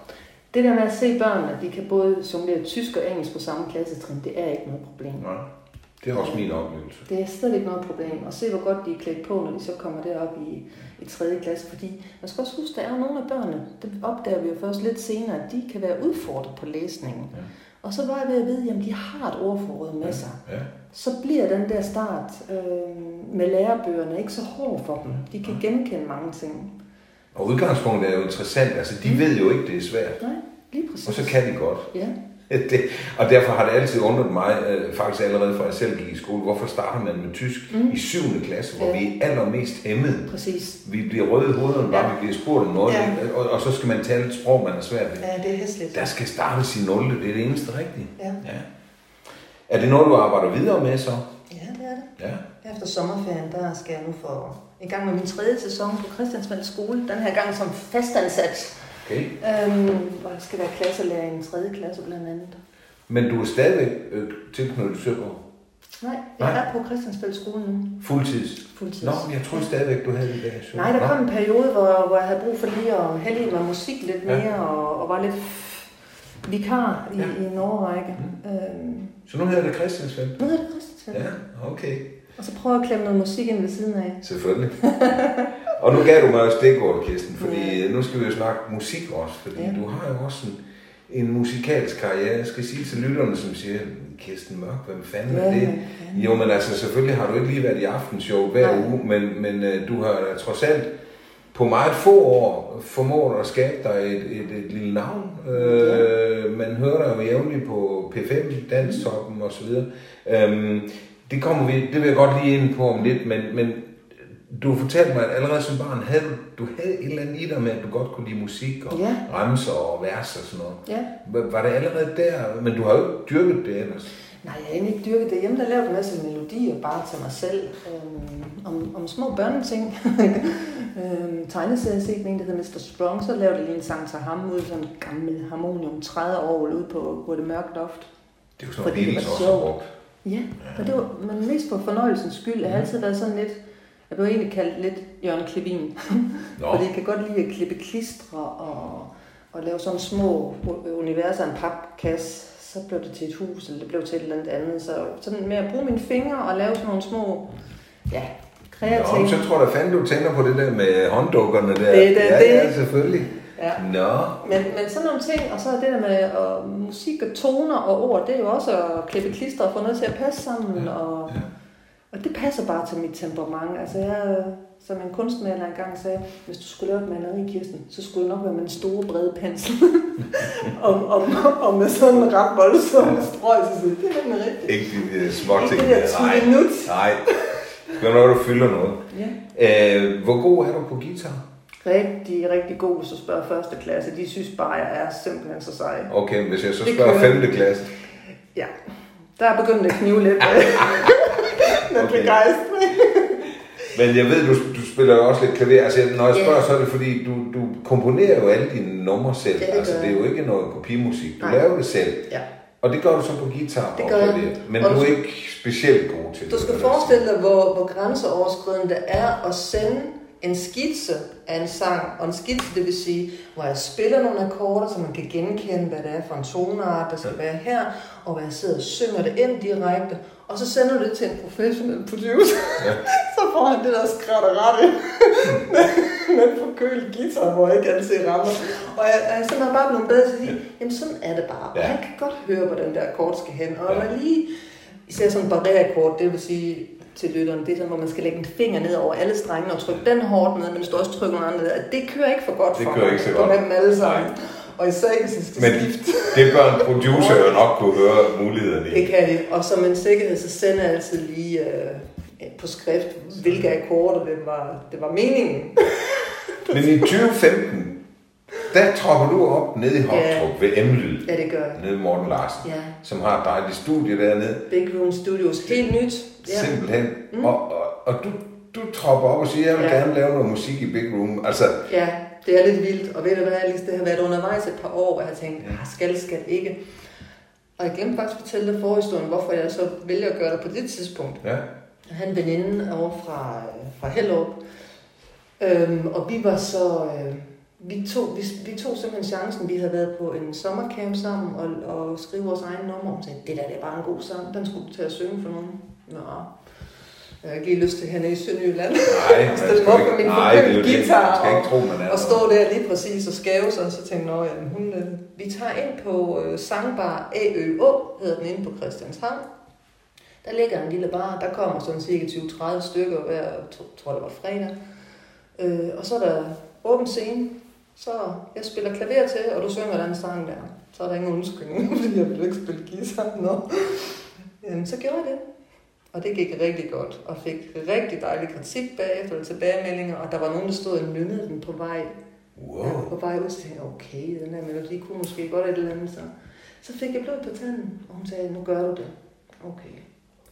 Det der med at se børnene, at de kan både jonglere tysk og engelsk på samme klassetrin, det er ikke noget problem. Nej, det er også min oplevelse. Det er slet ikke noget problem. Og se, hvor godt de er klædt på, når de så kommer derop i, i 3. klasse. Fordi man skal også huske, der er jo nogle af børnene, det opdager vi jo først lidt senere, at de kan være udfordret på læsningen. Ja. Og så var jeg ved at vide, at de har et ordforråd med sig. Ja. så bliver den der start øh, med lærebøgerne ikke så hård for dem. De kan genkende mange ting. Og udgangspunktet er jo interessant. Altså, de ved jo ikke, det er svært. Nej, lige præcis. Og så kan de godt. Ja, Det, og derfor har det altid undret mig, øh, faktisk allerede fra jeg selv gik i skole, hvorfor starter man med tysk Mm. i 7. klasse, hvor Ja. vi er allermest hæmmet. præcis. Vi bliver røde i hovedet, når Ja. vi bliver spurgt om noget, Ja. og, og så skal man tale et sprog, man er svært ved. Ja, det er hæsligt. Der skal startes i 0. Det er det eneste rigtige. Ja. Ja. Er det noget, du arbejder videre med så? ja, det er det. Ja. Efter sommerferien, der skal jeg nu få i gang med min tredje sæson på Christiansvald Skole. Den her gang som fastansat. Okay. Øhm, hvor jeg skal være klasselærer i en tredje klasse blandt andet. Men du er stadigvæk øh, tilknyttet Søborg? Nej, jeg Nej. er på Christiansvald Skole nu. Fuldtids? Fuldtids. Nå, men jeg troede stadigvæk, du havde det der Søborg. Nej, der Nå. kom en periode, hvor, hvor jeg havde brug for lige at hellige mig musik lidt Ja. mere, og, og var lidt vikar i, Ja. i en årrække. Øhm, Så nu hedder det Christiansfeld? nu hedder det Christiansvald. Ja, okay. Og så prøver jeg at klemme noget musik ind ved siden af. Selvfølgelig. og nu gav du mig jo stikordet, Kirsten, fordi Ja. nu skal vi jo snakke musik også, fordi Ja. du har jo også en, en musikalsk karriere. Jeg skal sige til lytterne, som siger, Kirsten Mørk, hvem fanden er det? ja. Jo, men altså selvfølgelig har du ikke lige været i aftenshow hver Nej. uge, men, men øh, du har da trods alt på meget få år formået at skabe dig et, et, et lille navn. Øh, man hører dig jo jævnligt på P5, Danstoppen osv. Øhm, det kommer vi, det vil jeg godt lige ind på om lidt, men, men du fortalte mig, at allerede som barn havde du, du havde et eller andet i dig med, at du godt kunne lide musik og Ja. remser og vers og sådan noget. Ja. Var var det allerede der? Men du har jo ikke dyrket det ellers. Nej, jeg har egentlig ikke dyrket det hjemme. Der lavede en masse melodier bare til mig selv. Øhm, om, om små børneting. øhm, tegneserie set en, der hedder Mr. Strong. Så lavede jeg lige en sang til ham ud sådan en gammel harmonium 30 år ude på, på det mørke loft. Det er jo sådan noget, det var også sjovt. Ja, og det var men mest for fornøjelsens skyld. Jeg har altid været sådan lidt... Jeg blev egentlig kaldt lidt Jørgen Klevin. Fordi jeg kan godt lide at klippe klistre og, og lave sådan små universer af en papkasse. Så blev det til et hus, eller det blev til et eller andet andet. Så sådan med at bruge mine fingre og lave sådan nogle små, ja, kreative... Nå, så tror jeg fandme, du tænker på det der med hånddukkerne der. Det er da ja, det. Ja, selvfølgelig. Ja. Nå, Men, men sådan nogle ting, og så det der med og musik og toner og ord, det er jo også at klippe klister og få noget til at passe sammen. Ja, Og, ja. og det passer bare til mit temperament. Altså jeg, som en kunstmaler engang sagde, hvis du skulle lave et maleri, Kirsten, så skulle det nok være med en stor, brede pensel. og, og, og, med sådan en ret voldsom strøg, så det er nemlig rigtigt. ikke de der små ting. Ikke det der Nej, nej. Er noget, du fylder noget. Ja. Øh, hvor god er du på guitar? Rigtig, rigtig god, hvis du spørger første klasse. De synes bare, jeg er simpelthen så sej. Okay, hvis jeg så Det spørger kører. 5. klasse. Ja, der er begyndt at knive lidt med, Okay. begejstring. Men jeg ved, du, du spiller jo også lidt klaver. Altså, når jeg spørger, så er det fordi, du, du komponerer jo alle dine numre selv. Ja, det altså, det er jo ikke noget kopimusik. Du Nej. laver det selv. Ja. Og det gør du så på guitar Det gør jeg. Men Og du du er ikke specielt god til det. Du skal forestille dig, hvor, hvor grænseoverskridende det er at sende en skitse af en sang. Og en skitse, det vil sige, hvor jeg spiller nogle akkorder, så man kan genkende, hvad det er for en toneart, der skal være her, og hvor jeg sidder og synger det ind direkte. Og så sender du det til en professionel producer. Ja. så får han det der skrætterette med, med forkølet guitar, hvor jeg ikke altid rammer. Og jeg, jeg er simpelthen bare blevet bedre til at sige, jamen sådan er det bare. Ja. Og han kan godt høre, hvor den der akkord skal hen. Og Ja. man lige Især sådan en barré-akkord, det vil sige til lytteren, det er sådan, hvor man skal lægge en finger ned over alle strengene og trykke den hårdt ned, men du også trykke nogle andre ned. Det kører ikke for godt Det for kører mig ikke så godt. med dem alle sammen. Nej. Og især ikke, hvis jeg skal Men skifte. det bør en producer jo nok kunne høre mulighederne Det i. kan det. Og som en sikkerhed, så sender jeg altid lige øh, på skrift, hvilke akkorder det var, det var meningen. Men i 2015, der tropper du op nede i Hoptrup ved M-Lyd. Ja, det gør jeg. Nede i Morten Larsen. Ja. Som har et dejligt studie dernede. Big Room Studios. Helt nyt. Ja. Simpelthen. Mm. Og, og, og du, du tropper op og siger, jeg vil Ja. gerne lave noget musik i Big Room. Altså, Ja, det er lidt vildt. Og ved du hvad, Alice, det har været undervejs et par år, hvor jeg har tænkt, ah, skal, skal ikke. Og jeg glemte faktisk at fortælle dig forhistorien, hvorfor jeg så vælger at gøre det på det tidspunkt. ja. En veninde over fra, fra Hellerup, øhm, og vi var så... Øh, vi tog, vi, vi tog simpelthen chancen. Vi havde været på en sommercamp sammen og, og skrive vores egen nummer. Hun sagde, det der det er bare en god sang. Den skulle til at synge for nogen. Nå, jeg har ikke lige lyst til hernede i Sønderjylland. Nej, Stille mig op med min er det. guitar skal ikke og- tro, man er Og der. stå der lige præcis og skæve sig, og så tænkte jeg, at hun, øh, vi tager ind på øh, sangbar AØÅ, hedder den inde på Christianshavn. Der ligger en lille bar, der kommer sådan cirka 20-30 stykker hver, jeg tror det var fredag. Øh, og så er der åben scene, så jeg spiller klaver til, og du synger den sang der. Så er der ingen undskyldning, fordi jeg vil ikke spille guitar. Nå. Jamen, så gjorde jeg det. Og det gik rigtig godt, og fik rigtig dejlig kritik bagefter, eller tilbagemeldinger, og der var nogen, der stod og nynnede den på vej, Wow. ja, på vej ud, så tænkte okay, den her melodi kunne måske godt et eller andet, så, så fik jeg blod på tanden, og hun sagde, nu gør du det. Okay.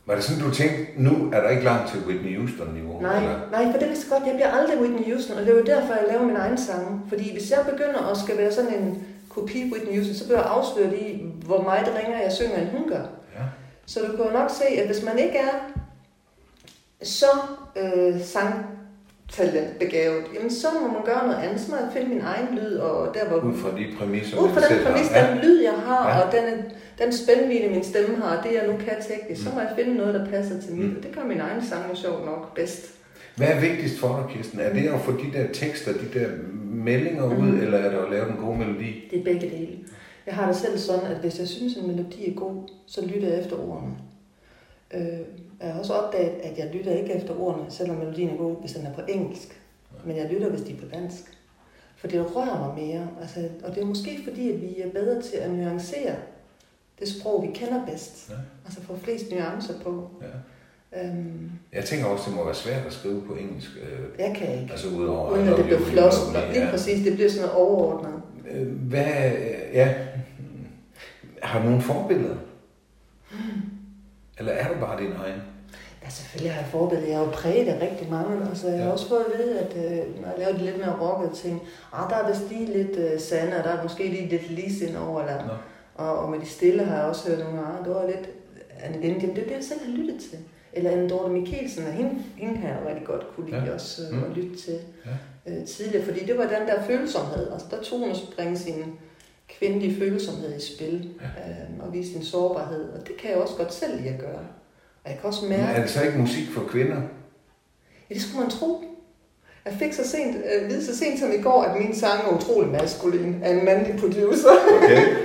Var det sådan, du tænkte, nu er der ikke langt til Whitney Houston-niveau? Nej, Eller? nej, for det vidste godt, jeg bliver aldrig Whitney Houston, og det er jo derfor, jeg laver min egen sange. Fordi hvis jeg begynder at skal være sådan en kopi Whitney Houston, så bliver jeg afsløret i, hvor meget ringer jeg synger, end hun gør. Ja. Så du kan jo nok se, at hvis man ikke er så øh, sangtalent begavet, jamen så må man gøre noget andet. Så må jeg finde min egen lyd, og der hvor... Ud fra de præmisser, Ud fra den præmis, Ja. den lyd, jeg har, ja. og den, den spændvidde, min stemme har, det, jeg nu kan teknisk, så må jeg finde noget, der passer til mit. Mm. Og det gør min egen sang jo sjovt nok bedst. Hvad er vigtigst for dig, Kirsten? Er det at få de der tekster, de der meldinger ud, Mhm. eller er det at lave en god melodi? Det er begge dele. Jeg har det selv sådan, at hvis jeg synes, en melodi er god, så lytter jeg efter ordene. Øh, jeg har også opdaget, at jeg lytter ikke efter ordene, selvom melodien er god, hvis den er på engelsk. Men jeg lytter, hvis de er på dansk. For det rører mig mere. Altså, og det er måske fordi, at vi er bedre til at nuancere det sprog, vi kender bedst. Ja. Altså få flest nuancer på. Ja. Øhm, Jeg tænker også, det må være svært at skrive på engelsk. Øh, jeg kan ikke. altså udover... Uden at det bliver me, Lige ja. præcis, det bliver sådan noget overordnet. Øh, Hvad... Ja... Har du nogle forbilleder? det bare din egen? Ja, selvfølgelig har jeg forbillede. Jeg har jo præget af rigtig mange. Altså, jeg har Ja. også fået at vide, at øh, når jeg laver de lidt mere rockede ting, ah, der er vist lige lidt øh, Sanne, og der er måske lige lidt Lise indover. Eller, Nå. Og, og med de stille har jeg også hørt nogle andre. Det var lidt Anne Lind. Jamen, det er det, jeg selv har lyttet til. Eller Anne Dorte Mikkelsen, og hende, hende har jeg rigtig godt kunne lide Ja. også øh, Mm. at lytte til Ja. øh, tidligere. Fordi det var den der følsomhed. Altså, der tog hun at bringe sin kvindelige følsomhed i spil Ja. øh, og vise sin sårbarhed. Og det kan jeg også godt selv lide at gøre. Og jeg kan også Men mærke... er det så ikke musik for kvinder? Ja, det skulle man tro. Jeg fik så sent, øh, vide så sent som i går, at min sang er utrolig maskulin af en mandlig producer. Okay.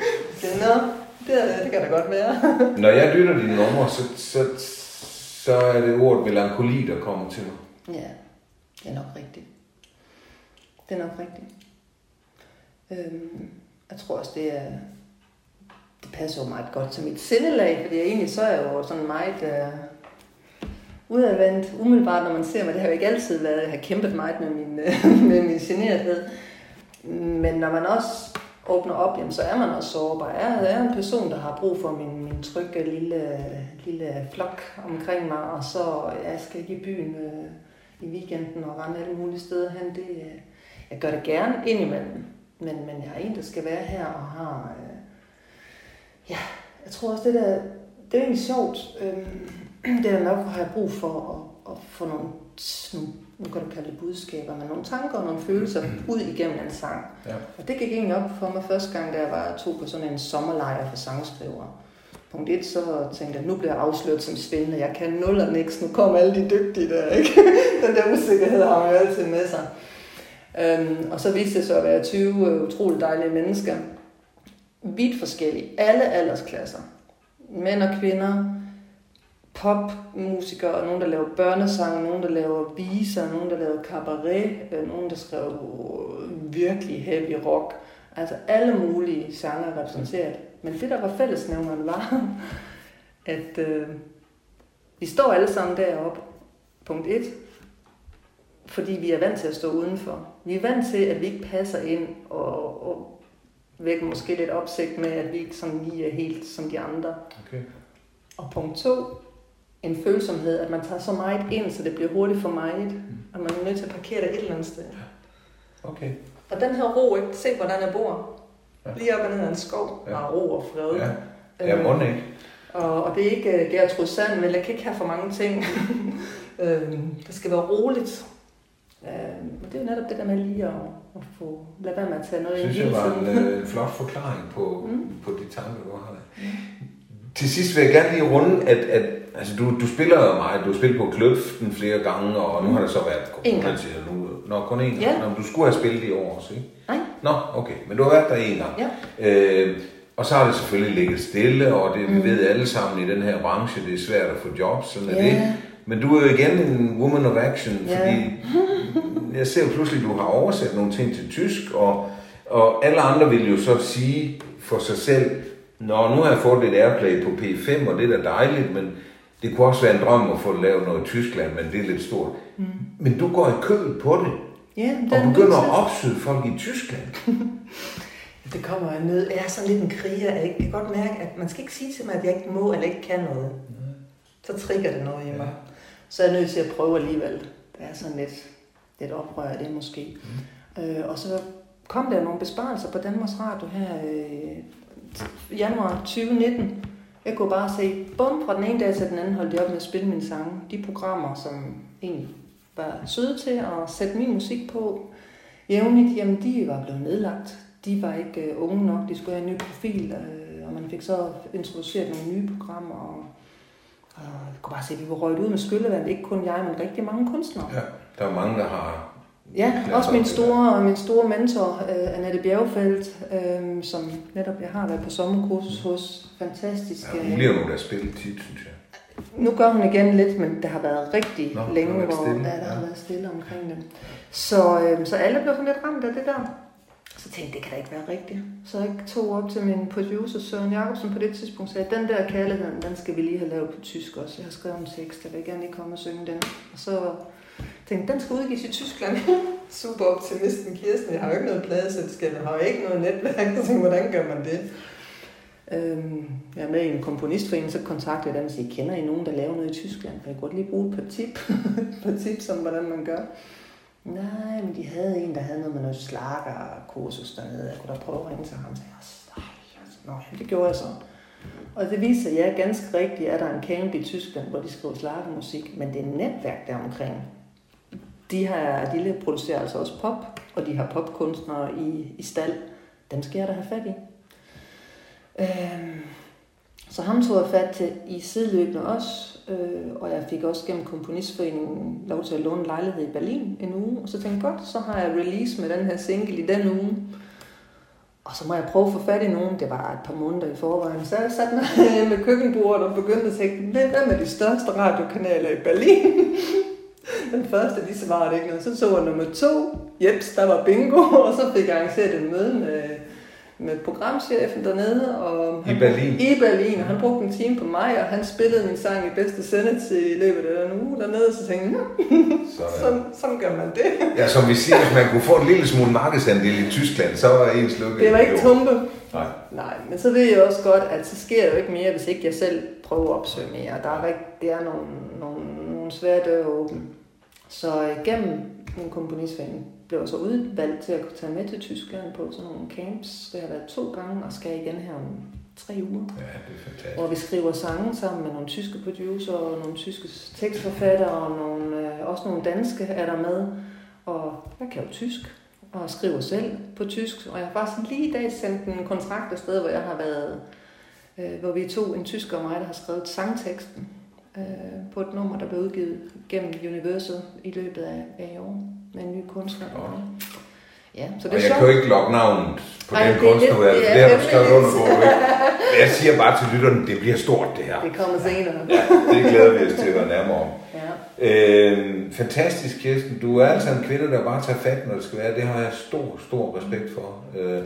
Så, Nå, det, er- det kan da godt være. Når jeg lytter dine numre, så, så, så er det ordet melankoli, der kommer til mig. Ja, det er nok rigtigt. Det er nok rigtigt. Øhm, jeg tror også, det er... Det passer jo meget godt til mit sindelag, fordi jeg egentlig så er jeg jo sådan meget øh, udadvendt, umiddelbart, når man ser mig. Det har jo ikke altid været, jeg har kæmpet meget med min, øh, med min generthed. Men når man også åbner op, jamen, så er man også sårbar. Jeg er en person, der har brug for min, min trygge lille, lille flok omkring mig, og så jeg skal ikke i byen øh, i weekenden og rende alle mulige steder hen. Det, øh, jeg gør det gerne indimellem, men, men jeg er en, der skal være her og har... Øh, ja, jeg tror også, det der... Det er egentlig sjovt. Øh, det er nok, har jeg brug for at, at få nogle, nogle, nu kan du kalde det budskaber, men nogle tanker og nogle følelser ud igennem en sang. Ja. Og det gik egentlig op for mig første gang, da jeg var tog på sådan en sommerlejr for sangskrivere. Punkt 1, så tænkte jeg, nu bliver jeg afsløret som svindende. Jeg kan nul og niks. Nu kommer alle de dygtige der, ikke? Den der usikkerhed har man jo altid med sig. Øhm, og så viste det sig at være 20 utroligt dejlige mennesker. Vidt forskellige. Alle aldersklasser. Mænd og kvinder. Popmusikere, nogen der laver børnesange, nogen der laver viser, nogen der laver cabaret, øh, nogen der skrev virkelig heavy rock. Altså alle mulige genrer repræsenteret. Men det, der var fællesnævneren, var, at øh, vi står alle sammen deroppe, punkt 1, fordi vi er vant til at stå udenfor. Vi er vant til, at vi ikke passer ind og, og vækker måske lidt opsigt med, at vi ikke sådan lige er helt som de andre. Okay. Og punkt 2, en følsomhed, at man tager så meget ind, så det bliver hurtigt for meget, og man er nødt til at parkere det et eller andet sted. Okay. Og den her ro, ikke? se hvordan jeg bor. Ja. Lige op og ned ad en skov, Ja. og ro og fred. Ja. Ja, må ikke. Og, og det er ikke uh, Gertrud Sand, men jeg kan ikke have for mange ting. øhm, det skal være roligt. Øhm, og det er jo netop det der med lige at, at få, lade være med at tage noget Det ind synes jeg var en øh, flot forklaring på, Mm. på de tanker, du har der. Til sidst vil jeg gerne lige runde, at, at altså, du, du spiller jo meget. Du har spillet på Kløften flere gange, og nu har det så været gang. til nu. Nå, kun én gang. Ja. Nå, du skulle have spillet i år også, ikke? Nej. Nå, okay. Men du har været der en gang. Ja. Øh, og så har det selvfølgelig ligget stille, og det, vi Mm. ved alle sammen i den her branche, det er svært at få jobs, sådan er Ja. det. Men du er jo igen en woman of action, fordi jeg ser pludselig, at du har oversat nogle ting til tysk, og, og alle andre vil jo så sige for sig selv, Nå, nu har jeg fået lidt airplay på P5, og det er da dejligt, men det kunne også være en drøm at få lavet noget i Tyskland, men det er lidt stort. Mm. Men du går i kødet på det, Ja, det og er begynder at opsøge folk i Tyskland. Det kommer jeg ned. Jeg er sådan lidt en kriger. Jeg kan godt mærke, at man skal ikke sige til mig, at jeg ikke må eller ikke kan noget. Så trigger det noget i mig. Så er jeg nødt til at prøve alligevel. Det er sådan lidt, lidt oprør det måske. Mm. Øh, og så kom der nogle besparelser på Danmarks Radio her øh, januar 2019. Jeg kunne bare se, bum, fra den ene dag til den anden holdt jeg op med at spille mine sange. De programmer, som egentlig var søde til at sætte min musik på jævnligt, jamen de var blevet nedlagt. De var ikke øh, unge nok, de skulle have en ny profil, øh, og man fik så introduceret nogle nye programmer. Og, og jeg kunne bare se, at vi var røget ud med skyllevand. Ikke kun jeg, men rigtig mange kunstnere. Ja, der er mange, der har... Ja, også så min store, min store mentor, uh, Annette Bjergfeldt, uh, som netop jeg har været på sommerkursus hos. Fantastisk. Ja, hun bliver nu der spillet tit, synes jeg. nu gør hun igen lidt, men det har været rigtig Nå, længe, været hvor stille, ja, der ja. har været stille omkring det. Så, øh, så alle blev sådan lidt ramt af det der. Så tænkte jeg, det kan da ikke være rigtigt. Så jeg tog op til min producer, Søren Jacobsen, på det tidspunkt sagde, den der kærlighed, den skal vi lige have lavet på tysk også. Jeg har skrevet en tekst, jeg vil gerne lige komme og synge den. Og så tænkte den skal udgives i Tyskland. Super optimisten Kirsten. Jeg har jo ikke noget pladeselskab, jeg har jo ikke noget netværk. Så tænkte, hvordan gør man det? Øhm, jeg er med i en komponistforening, så kontaktede jeg dem og siger, kender I nogen, der laver noget i Tyskland? Jeg kunne godt lige bruge et par tip, par tips om, hvordan man gør. Nej, men de havde en, der havde noget med noget slagerkursus dernede. Jeg kunne da prøve at ringe til ham. Så jeg, altså, Nå, det gjorde jeg så. Og det viser sig, ja, ganske rigtigt er der en camp i Tyskland, hvor de skriver slagermusik, men det er netværk der omkring. De, har, de producerer altså også pop, og de har popkunstnere i, i stald. Dem skal jeg da have fat i. Øhm, så ham tog jeg fat til i sideløbende også, øh, og jeg fik også gennem Komponistforeningen lov til at låne en lejlighed i Berlin en uge. Og så tænkte jeg, godt, så har jeg release med den her single i den uge. Og så må jeg prøve at få fat i nogen. Det var et par måneder i forvejen. Så jeg satte mig med køkkenbordet og begyndte at tænke, hvem er de største radiokanaler i Berlin? Den første, de svarede ikke noget. Så så jeg nummer to. Jeps, der var bingo. Og så fik jeg arrangeret en møde med med programchefen dernede. Og I Berlin? I Berlin, og han brugte en time på mig, og han spillede min sang i bedste sendetid i løbet af den uge dernede, så tænkte jeg, sådan. sådan, sådan gør man det. Ja, som vi siger, hvis man kunne få en lille smule markedsandel i Tyskland, så var ens lykke. Det var ikke tumpe. Nej. Nej, men så ved jeg også godt, at så sker der jo ikke mere, hvis ikke jeg selv prøver at opsøge mere. Der er, ikke, det er nogle, nogle, nogle svære døre åbne. Så gennem min komponistforening blev så udvalgt til at kunne tage med til Tyskland på sådan nogle camps. Det har været to gange, og skal igen her om tre uger. Ja, det er fantastisk. Hvor vi skriver sange sammen med nogle tyske producer, og nogle tyske tekstforfattere, og nogle, øh, også nogle danske er der med. Og jeg kan jo tysk, og skriver selv på tysk. Og jeg har faktisk lige i dag sendt en kontrakt afsted, hvor jeg har været, øh, hvor vi to, en tysker og mig, der har skrevet sangteksten øh, på et nummer, der blev udgivet gennem Universal i løbet af, af i år med en ny kunstner. Ja, så det og jeg kan jo ikke logge navnet på Ej, den kunstner, det, det, det har du skrevet under på. Jeg siger bare til lytterne, det bliver stort det her. Det kommer senere. Ja, det glæder vi os til at være nærmere om. Ja. Øh, fantastisk, Kirsten. Du er altså en kvinde, der bare tager fat, når det skal være. Det har jeg stor, stor respekt for. Øh,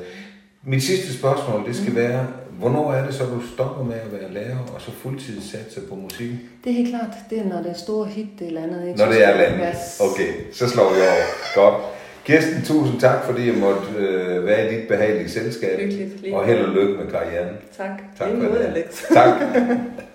mit sidste spørgsmål, det skal mm. være, hvornår er det så, du stopper med at være lærer, og så fuldtid satser på musik? Det er helt klart, det er når det er store hit, det er landet. Ikke? Når det er landet? Yes. Okay, så slår vi over. Godt. Kirsten, tusind tak, fordi jeg måtte øh, være i dit behagelige selskab. Hyggeligt. Og held og lykke med karrieren. Tak. Tak for det. Alex. Tak.